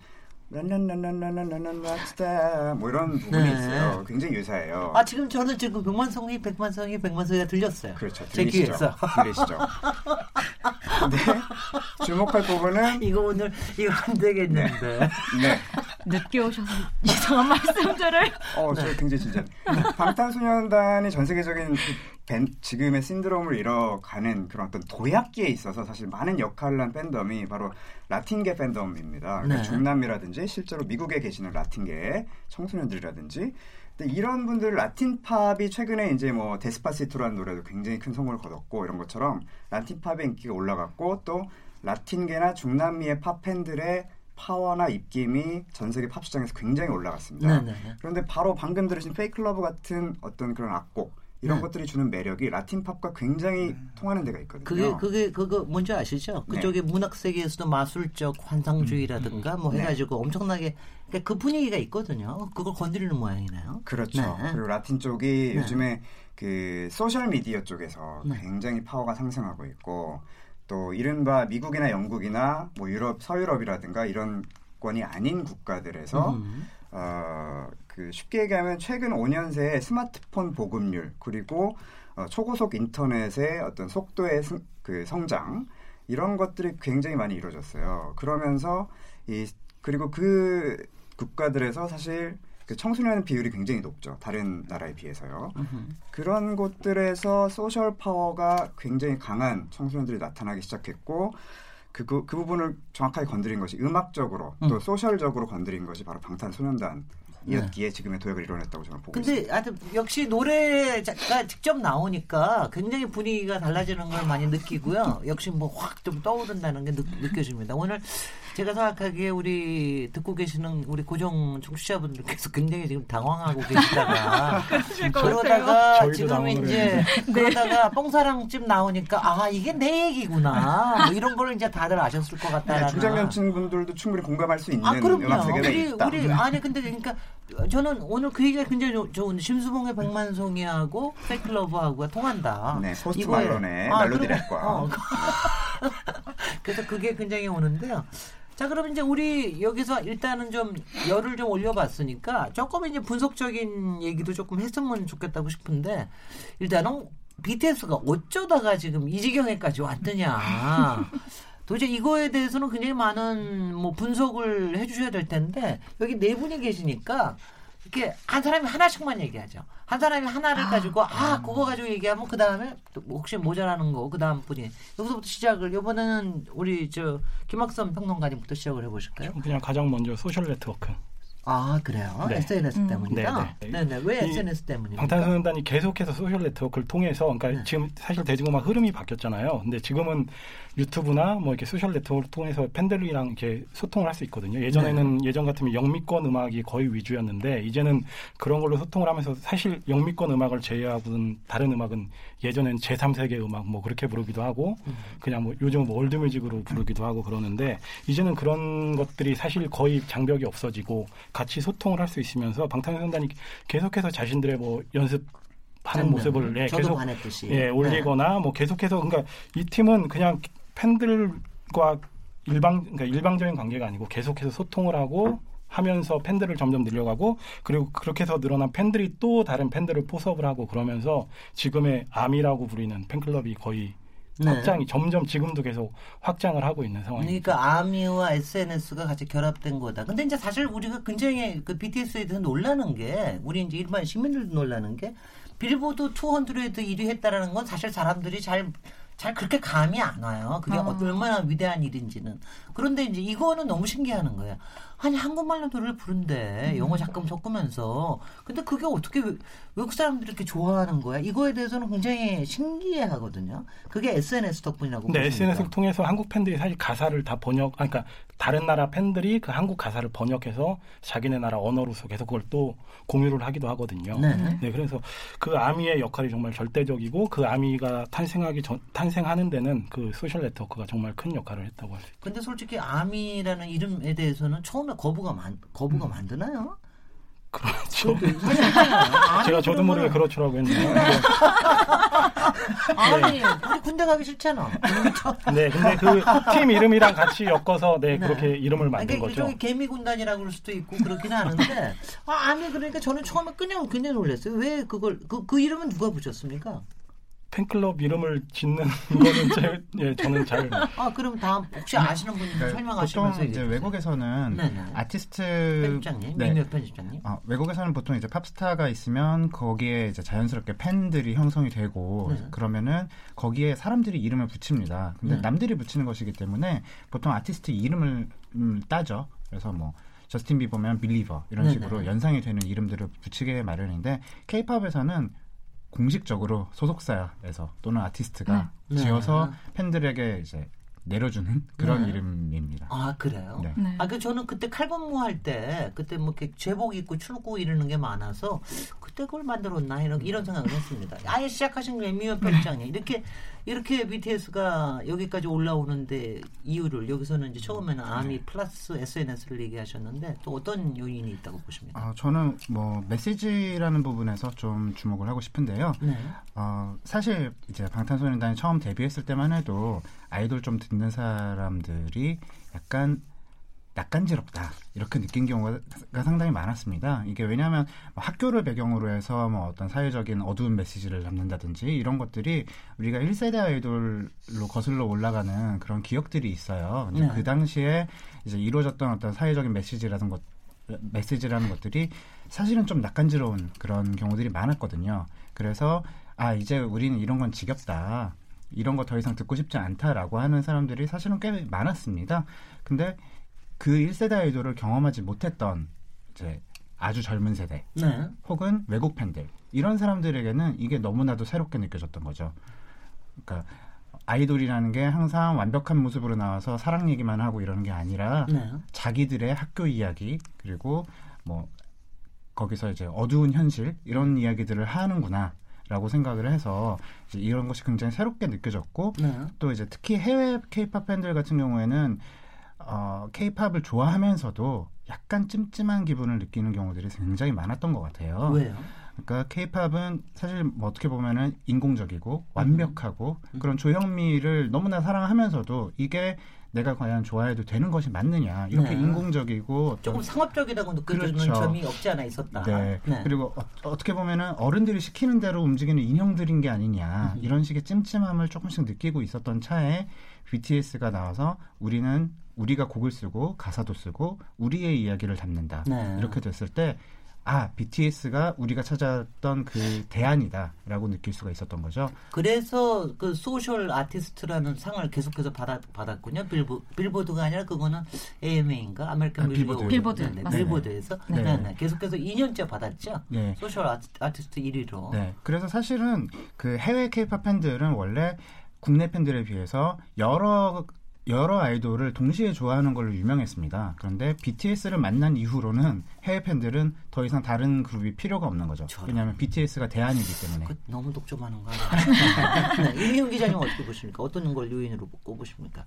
뭐 이런 부분이 네. 있어요. 굉장히 유사해요. 아 지금 저는 지금 백만송이 백만송이 백만송이가 들렸어요. 그렇죠. 제 들리시죠? 들리시죠? 근데 주목할 부분은 이거 오늘 이거 안 되겠는데. 네. 늦게 오셔서 이상한 말씀들을. 어, 저 굉장히 진짜 방탄소년단이 전 세계적인 그 밴, 지금의 신드롬을 잃어가는 그런 어떤 도약기에 있어서 사실 많은 역할을 한 팬덤이 바로 라틴계 팬덤입니다. 그러니까 네. 중남미라든지 실제로 미국에 계시는 라틴계 청소년들이라든지 근데 이런 분들 라틴 팝이 최근에 이제 뭐 데스파시토라는 노래도 굉장히 큰 성공을 거뒀고 이런 것처럼 라틴 팝의 인기가 올라갔고 또 라틴계나 중남미의 팝 팬들의 파워나 입김이 전 세계 팝 시장에서 굉장히 올라갔습니다. 네네네. 그런데 바로 방금 들으신 Fake Love 같은 어떤 그런 악곡 이런 네. 것들이 주는 매력이 라틴 팝과 굉장히 통하는 데가 있거든요. 그게 그게 그거 뭔지 아시죠? 네. 그쪽에 문학 세계에서도 마술적 환상주의라든가 뭐 네. 해가지고 엄청나게 그러니까 그 분위기가 있거든요. 그걸 건드리는 모양이네요. 그렇죠. 네. 그리고 라틴 쪽이 네. 요즘에 그 소셜 미디어 쪽에서 네. 굉장히 파워가 상승하고 있고 또 이른바 미국이나 영국이나 뭐 유럽 서유럽이라든가 이런 권이 아닌 국가들에서 음. 어, 그 쉽게 얘기하면 최근 5년 새의 스마트폰 보급률 그리고 어, 초고속 인터넷의 어떤 속도의 승- 그 성장 이런 것들이 굉장히 많이 이루어졌어요. 그러면서 이 그리고 그 국가들에서 사실 그 청소년 비율이 굉장히 높죠. 다른 나라에 비해서요. 그런 곳들에서 소셜 파워가 굉장히 강한 청소년들이 나타나기 시작했고 그, 그, 그 부분을 정확하게 건드린 것이 음악적으로 또 음. 소셜적으로 건드린 것이 바로 방탄소년단이 었기에 지금의 도약을 이뤄냈다고 저는 보고 있습니다. 근데 하여튼 역시 노래가 직접 나오니까 굉장히 분위기가 달라지는 걸 많이 느끼고요. 역시 뭐 확 좀 떠오른다는 게 느, 느껴집니다. 오늘 제가 생각하기에 우리 듣고 계시는 우리 고정 청취자분들께서 굉장히 지금 당황하고 계시다가 그러다가 지금 이제 했는데. 그러다가 뽕사랑집 나오니까 아 이게 내 얘기구나 뭐 이런 걸 이제 다들 아셨을 것 네, 같다라는 중장년층 분들도 충분히 공감할 수 있는 아, 음악 그럼요. 세계가 우리, 있다. 우리, 아니, 근데 그러니까 저는 오늘 그 얘기가 굉장히 좋- 좋은데, 심수봉의 백만송이하고 팬클러브하고가 통한다. 네, 포스트 말론의 아, 그리고- 랩과 어, 그래서 그게 굉장히 오는데요. 자, 그럼 이제 우리 여기서 일단은 좀 열을 좀 올려봤으니까 조금 이제 분석적인 얘기도 조금 했으면 좋겠다고 싶은데, 일단은 BTS가 어쩌다가 지금 이 지경에까지 왔느냐. 도대체 이거에 대해서는 굉장히 많은 뭐 분석을 해주셔야 될 텐데 여기 네 분이 계시니까 이렇게 한 사람이 하나씩만 얘기하죠. 한 사람이 하나를 가지고 아 그거 가지고 얘기하면 그 다음에 혹시 모자라는 거 그 다음 분이 여기서부터 시작을 이번에는 우리 저 김학선 평론가님부터 시작을 해보실까요? 그냥 가장 먼저 소셜 네트워크. 아 그래요? 네. SNS 음. 때문이다. 네, 네네. 왜 이 SNS 때문입니까? 방탄소년단이 계속해서 소셜 네트워크를 통해서 그러니까 네. 지금 사실 대중음악 흐름이 바뀌었잖아요. 근데 지금은 유튜브나 뭐 이렇게 소셜 네트워크를 통해서 팬들이랑 이렇게 소통을 할 수 있거든요. 예전에는 예전 같으면 영미권 음악이 거의 위주였는데 이제는 그런 걸로 소통을 하면서 사실 영미권 음악을 제외하고는 다른 음악은 예전엔 제3세계 음악 뭐 그렇게 부르기도 하고 그냥 뭐 요즘 월드뮤직으로 부르기도 하고 그러는데 이제는 그런 것들이 사실 거의 장벽이 없어지고 같이 소통을 할 수 있으면서 방탄소년단이 계속해서 자신들의 뭐 연습 하는 모습을 예, 계속. 예, 올리거나 뭐 계속해서 그러니까 이 팀은 그냥 팬들과 일방 그러니까 일방적인 관계가 아니고 계속해서 소통을 하고 하면서 팬들을 점점 늘려가고 그리고 그렇게 해서 늘어난 팬들이 또 다른 팬들을 포섭을 하고 그러면서 지금의 아미라고 부리는 팬클럽이 거의 네. 확장이 점점 지금도 계속 확장을 하고 있는 상황입니다. 그러니까 아미와 SNS가 같이 결합된 거다. 근데 이제 사실 우리가 굉장히 그 BTS에 대해서 놀라는 게 우리 이제 일반 시민들도 놀라는 게 빌보드 200 1위 했다라는 건 사실 사람들이 잘잘 그렇게 감이 안 와요. 그게 아. 얼마나 위대한 일인지는. 그런데 이제 이거는 너무 신기하는 거예요. 아니 한국말로 노래를 부른대 영어 잠깐 섞으면서 근데 그게 어떻게 외- 외국 사람들이 이렇게 좋아하는 거야? 이거에 대해서는 굉장히 신기해하거든요. 그게 SNS 덕분이라고. 보십니까? SNS를 통해서 한국 팬들이 사실 가사를 다 번역, 아, 그러니까 다른 나라 팬들이 그 한국 가사를 번역해서 자기네 나라 언어로서 계속 그걸 또 공유를 하기도 하거든요. 네. 그래서 그 아미의 역할이 정말 절대적이고 그 아미가 탄생하기 전, 탄생하는 데는 그 소셜 네트워크가 정말 큰 역할을 했다고 할 수 있죠. 근데 솔직히 아미라는 이름에 대해서는 처음에 거부감 안 거부감 안 드나요? 그렇죠. 아미 제가 저도 모르게 그렇죠라고 했네요. 아니 우리 군대 가기 싫잖아. 네, 근데 그 팀 이름이랑 같이 엮어서 네, 그렇게 이름을 만든 아니, 거죠. 저기 개미 군단이라고 그럴 수도 있고 그렇긴 하는데 아, 아미 그러니까 저는 처음에 그냥 굉장히 놀랐어요. 왜 그걸 그, 그 이름은 누가 붙였습니까? 팬클럽 이름을 짓는 거는 제, 예, 저는 잘 아 그럼 다음 혹시 아시는 분이 그러니까 설명하시면서 보통 이제. 외국에서는 네네. 아티스트 편집장님, 네. 민묘 편집장님. 어, 외국에서는 보통 이제 팝스타가 있으면 거기에 이제 자연스럽게 팬들이 형성이 되고 네. 그러면은 거기에 사람들이 이름을 붙입니다. 근데 네. 남들이 붙이는 것이기 때문에 보통 아티스트 이름을 음, 따죠. 그래서 뭐 저스틴 비버면 빌리버 이런 네네. 식으로 연상이 되는 이름들을 붙이게 마련인데 케이팝에서는 공식적으로 소속사에서 또는 아티스트가 네. 지어서 네. 팬들에게 이제 내려주는 그런 네. 이름입니다. 아 그래요? 네. 네. 아그 저는 그때 칼군무 할 때 그때 뭐 이렇게 제복 입고 춤고 이러는 게 많아서 그때 그걸 만들었나 이런 이런 생각을 했습니다. 아예 시작하신 게 미연 편장님 이렇게 이렇게 BTS가 여기까지 올라오는데 이유를 여기서는 이제 처음에는 아미 플러스 SNS를 얘기하셨는데 또 어떤 요인이 있다고 보십니까? 아, 저는 뭐 메시지라는 부분에서 좀 주목을 하고 싶은데요. 네. 어, 사실 이제 방탄소년단이 처음 데뷔했을 때만 해도 아이돌 좀 듣는 사람들이 약간 낯간지럽다 이렇게 느낀 경우가 상당히 많았습니다. 이게 왜냐하면 뭐 학교를 배경으로 해서 뭐 어떤 사회적인 어두운 메시지를 담는다든지 이런 것들이 우리가 1세대 아이돌로 거슬러 올라가는 그런 기억들이 있어요. 근데 네. 그 당시에 이제 이루어졌던 어떤 사회적인 메시지라는 것 메시지라는 것들이 사실은 좀 낯간지러운 그런 경우들이 많았거든요. 그래서 아 이제 우리는 이런 건 지겹다. 이런 거 더 이상 듣고 싶지 않다라고 하는 사람들이 사실은 꽤 많았습니다. 근데 그 1세대 아이돌을 경험하지 못했던 이제 아주 젊은 세대 네. 혹은 외국 팬들 이런 사람들에게는 이게 너무나도 새롭게 느껴졌던 거죠. 그러니까 아이돌이라는 게 항상 완벽한 모습으로 나와서 사랑 얘기만 하고 이러는 게 아니라 네. 자기들의 학교 이야기 그리고 뭐 거기서 이제 어두운 현실 이런 이야기들을 하는구나 라고 생각을 해서 이제 이런 것이 굉장히 새롭게 느껴졌고 네. 또 이제 특히 해외 케이팝 팬들 같은 경우에는 어, 케이팝을 좋아하면서도 약간 찜찜한 기분을 느끼는 경우들이 굉장히 많았던 것 같아요. 왜요? 그러니까 케이팝은 사실 뭐 어떻게 보면은 인공적이고 완벽하고 음. 그런 조형미를 너무나 사랑하면서도 이게 내가 과연 좋아해도 되는 것이 맞느냐 이렇게 네. 인공적이고 조금 상업적이라고 느껴지는 그렇죠. 점이 없지 않아 있었다. 네. 네. 그리고 어떻게 보면은 어른들이 시키는 대로 움직이는 인형들인 게 아니냐 음. 이런 식의 찜찜함을 조금씩 느끼고 있었던 차에 BTS가 나와서 우리는 우리가 곡을 쓰고 가사도 쓰고 우리의 이야기를 담는다 네. 이렇게 됐을 때 아, BTS가 우리가 찾았던 그 대안이다라고 느낄 수가 있었던 거죠. 그래서 그 소셜 아티스트라는 상을 계속해서 받았, 받았군요. 빌보, 빌보드가 아니라 그거는 AMA인가? American 아, 빌보드. 빌보드, 네, 네. 빌보드에서 네. 네. 네, 계속해서 2년째 받았죠. 네. social 아티, 아티스트 1위로. 네. 그래서 사실은 그 해외 케이팝 팬들은 원래 국내 팬들에 비해서 여러 여러 아이돌을 동시에 좋아하는 걸로 유명했습니다. 그런데 BTS를 만난 이후로는 해외 팬들은 더 이상 다른 그룹이 필요가 없는 거죠. 왜냐하면 BTS가 대안이기 때문에. 그 너무 독점하는 거 아니에요? 네, 이미훈 기자님 어떻게 보십니까? 어떤 걸 요인으로 꼽으십니까?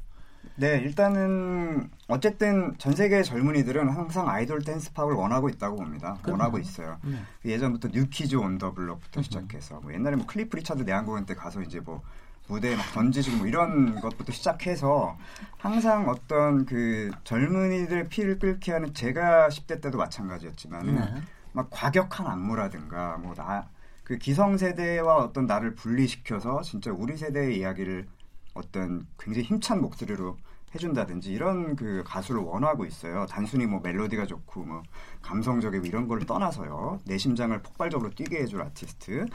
네, 일단은 어쨌든 전 세계 젊은이들은 항상 아이돌 댄스 팝을 원하고 있다고 봅니다. 그럼요. 원하고 있어요. 네. 예전부터 뉴키즈 온 더 블럭부터 시작해서 뭐 옛날에 뭐 클리프 리차드 내한공연 때 가서 이제 뭐 무대에 막 던지시고 뭐 이런 것부터 시작해서 항상 어떤 그 젊은이들 피를 끓게 하는 제가 10대 때도 마찬가지였지만 네. 막 과격한 안무라든가 뭐 나 그 기성세대와 어떤 나를 분리시켜서 진짜 우리 세대의 이야기를 어떤 굉장히 힘찬 목소리로 해준다든지 이런 그 가수를 원하고 있어요. 단순히 뭐 멜로디가 좋고 뭐 감성적이고 이런 걸 떠나서요. 내 심장을 폭발적으로 뛰게 해줄 아티스트.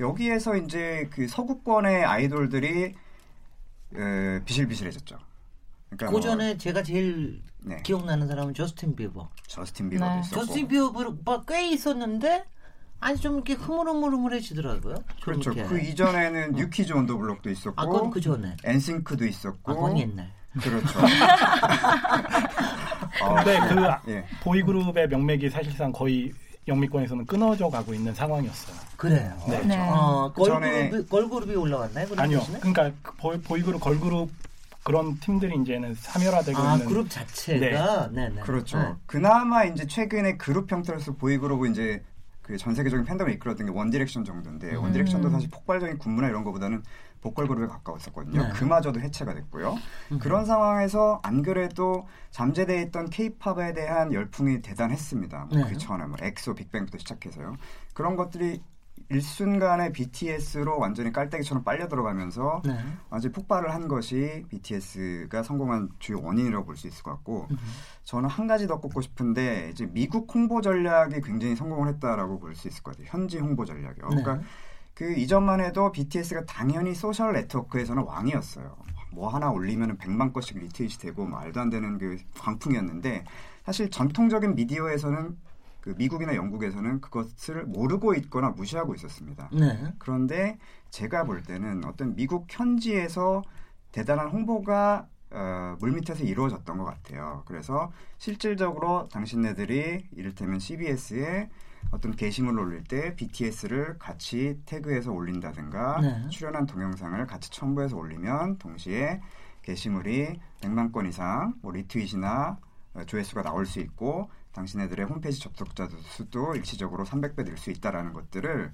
여기에서 이제 그 서구권의 아이돌들이 에, 비실비실해졌죠. 그러니까 그 전에 제가 제일 네. 기억나는 사람은 저스틴 비버. 저스틴 비버도 있었고 저스틴 비버가 꽤 있었는데 아니 좀 이렇게 흐물흐물흐물해지더라고요. 좀 그렇죠. 이렇게. 그 이전에는 뉴키즈 온더 블록도 있었고, 아, 그건 그 전에. 엔싱크도 있었고, 아, 그건 옛날. 그렇죠. 근데 아, 그 예. 보이그룹의 명맥이 사실상 거의 영미권에서는 끊어져 가고 있는 상황이었어요. 그래요. 네. 네. 어, 전에- 걸그룹이, 걸그룹이 올라왔나요? 아니요. 뜻이네? 그러니까 그 보이, 보이 그룹 걸그룹 그런 팀들이 이제는 사멸화되고 아, 있는 그룹 자체가 네, 네. 그렇죠. 네. 그나마 이제 최근에 그룹 형태로서 보이그룹은 이제 그 전 세계적인 팬덤을 이끌었던 게 원디렉션 정도인데 음. 원디렉션도 사실 폭발적인 군무나 이런 것보다는 보컬 그룹에 가까웠었거든요. 네. 그마저도 해체가 됐고요. 음. 그런 상황에서 안 그래도 잠재돼 있던 케이팝에 대한 열풍이 대단했습니다. 뭐 네. 그 전에 뭐 엑소, 빅뱅부터 시작해서요. 그런 것들이 일순간에 BTS로 완전히 깔때기처럼 빨려 들어가면서 네. 아주 폭발을 한 것이 BTS가 성공한 주요 원인이라고 볼 수 있을 것 같고 저는 한 가지 더 꼽고 싶은데 이제 미국 홍보 전략이 굉장히 성공을 했다라고 볼 수 있을 것 같아요. 현지 홍보 전략이요. 네. 그러니까 그 이전만 해도 BTS가 당연히 소셜 네트워크에서는 왕이었어요. 뭐 하나 올리면 100만 건씩 리트윗이 되고 말도 안 되는 그 광풍이었는데 사실 전통적인 미디어에서는 그 미국이나 영국에서는 그것을 모르고 있거나 무시하고 있었습니다. 네. 그런데 제가 볼 때는 어떤 미국 현지에서 대단한 홍보가 어, 물밑에서 이루어졌던 것 같아요. 그래서 실질적으로 당신네들이 이를테면 CBS에 어떤 게시물을 올릴 때 BTS를 같이 태그해서 올린다든가 네. 출연한 동영상을 같이 첨부해서 올리면 동시에 게시물이 100만 건 이상 뭐 리트윗이나 어, 조회수가 나올 수 있고 당신네들의 홈페이지 접속자 수도 일시적으로 300배 늘 수 있다라는 것들을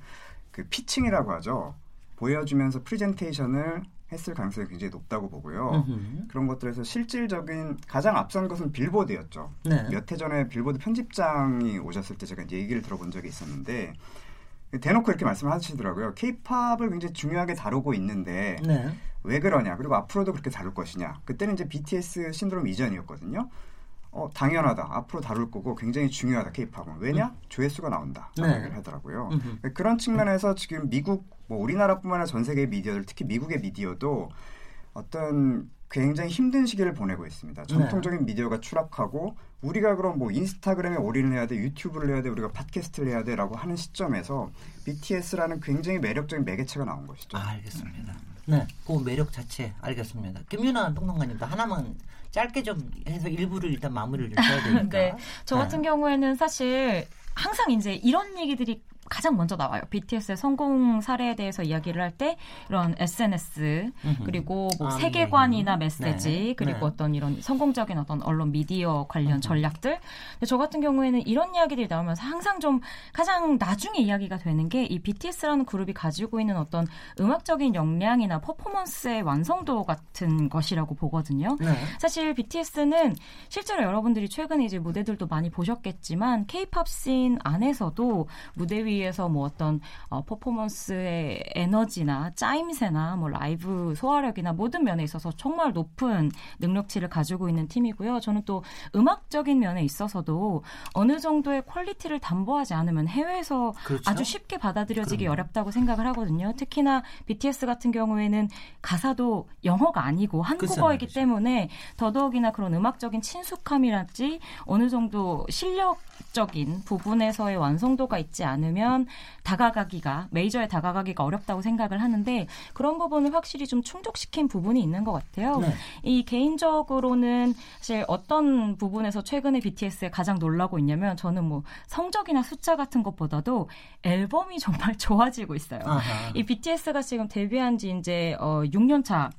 그 피칭이라고 하죠. 보여주면서 프레젠테이션을 했을 가능성이 굉장히 높다고 보고요. 음흠. 그런 것들에서 실질적인 가장 앞선 것은 빌보드였죠. 네. 몇해 전에 빌보드 편집장이 오셨을 때 제가 얘기를 들어본 적이 있었는데 대놓고 이렇게 말씀하시더라고요. 케이팝을 굉장히 중요하게 다루고 있는데 네. 왜 그러냐 그리고 앞으로도 그렇게 다룰 것이냐 그때는 이제 BTS 신드롬 이전이었거든요. 어 당연하다 앞으로 다룰 거고 굉장히 중요하다 케이팝은 왜냐 조회수가 나온다 네. 얘기를 하더라고요. 음흠. 그런 측면에서 지금 미국 뭐 우리나라뿐만 아니라 전 세계의 미디어들 특히 미국의 미디어도 어떤 굉장히 힘든 시기를 보내고 있습니다. 전통적인 미디어가 추락하고 우리가 그럼 뭐 인스타그램에 올인을 해야 돼, 유튜브를 해야 돼, 우리가 팟캐스트를 해야 돼라고 하는 시점에서 BTS라는 굉장히 매력적인 매개체가 나온 것이죠. 아, 알겠습니다. 네, 그 매력 자체 알겠습니다. 김윤아 평론가님도 하나만 짧게 좀 해서 일부를 일단 마무리를 좀 해야 되니까. 네. 저 같은 경우에는 사실 항상 이제 이런 얘기들이 가장 먼저 나와요. BTS의 성공 사례에 대해서 이야기를 할 때 이런 SNS. 그리고 뭐 아, 세계관이나 네. 메시지 네. 그리고 네. 어떤 이런 성공적인 어떤 언론 미디어 관련 전략들. 근데 저 같은 경우에는 이런 이야기들이 나오면서 항상 좀 가장 나중에 이야기가 되는 게 이 BTS라는 그룹이 가지고 있는 어떤 음악적인 역량이나 퍼포먼스의 완성도 같은 것이라고 보거든요. 네. 사실 BTS는 실제로 여러분들이 최근에 이제 무대들도 많이 보셨겠지만 K-팝 씬 안에서도 무대 위 에서 뭐 어떤 어, 퍼포먼스의 에너지나 짜임새나 뭐 라이브 소화력이나 모든 면에 있어서 정말 높은 능력치를 가지고 있는 팀이고요. 저는 또 음악적인 면에 있어서도 어느 정도의 퀄리티를 담보하지 않으면 해외에서 그렇죠. 아주 쉽게 받아들여지기 그럼요. 어렵다고 생각을 하거든요. 특히나 BTS 같은 경우에는 가사도 영어가 아니고 한국어이기 말이죠. 때문에 더더욱이나 그런 음악적인 친숙함이랄지 어느 정도 실력적인 부분에서의 완성도가 있지 않으면 다가가기가 메이저에 다가가기가 어렵다고 생각을 하는데 그런 부분을 확실히 좀 충족시킨 부분이 있는 것 같아요. 네. 이 개인적으로는 사실 어떤 부분에서 최근에 BTS에 가장 놀라고 있냐면 저는 뭐 성적이나 숫자 같은 것보다도 앨범이 정말 좋아지고 있어요. 아하. 이 BTS가 지금 데뷔한 지 이제 어 6년 차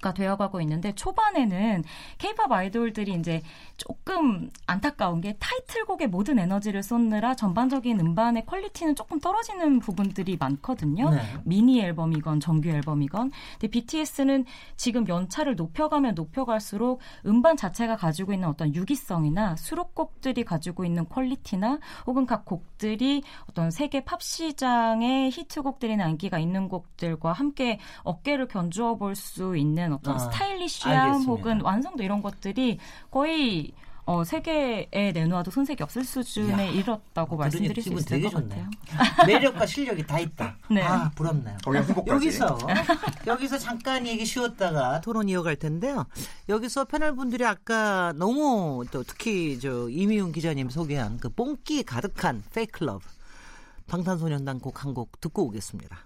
가 되어가고 있는데 초반에는 케이팝 아이돌들이 이제 조금 안타까운 게 타이틀곡에 모든 에너지를 쏟느라 전반적인 음반의 퀄리티는 조금 떨어지는 부분들이 많거든요. 네. 미니 앨범이건 정규 앨범이건. 근데 BTS는 지금 연차를 높여가면 높여갈수록 음반 자체가 가지고 있는 어떤 유기성이나 수록곡들이 가지고 있는 퀄리티나 혹은 각 곡들이 어떤 세계 팝 시장의 히트곡들이나 인기가 있는 곡들과 함께 어깨를 견주어 볼 수 있는 어떤 아, 스타일리시함 알겠습니다. 혹은 완성도 이런 것들이 거의 어, 세계에 내놓아도 손색이 없을 수준에 야, 이르렀다고 말씀드릴 수 있을 되게 것 좋네요. 같아요. 매력과 실력이 다 있다. 네. 아 부럽네요. 여기서 여기서 잠깐 얘기 쉬었다가 토론 이어갈 텐데요. 여기서 패널 분들이 아까 너무 또 특히 저 이미훈 기자님 소개한 그 뽕기 가득한 Love 방탄소년단 곡 한 곡 듣고 오겠습니다.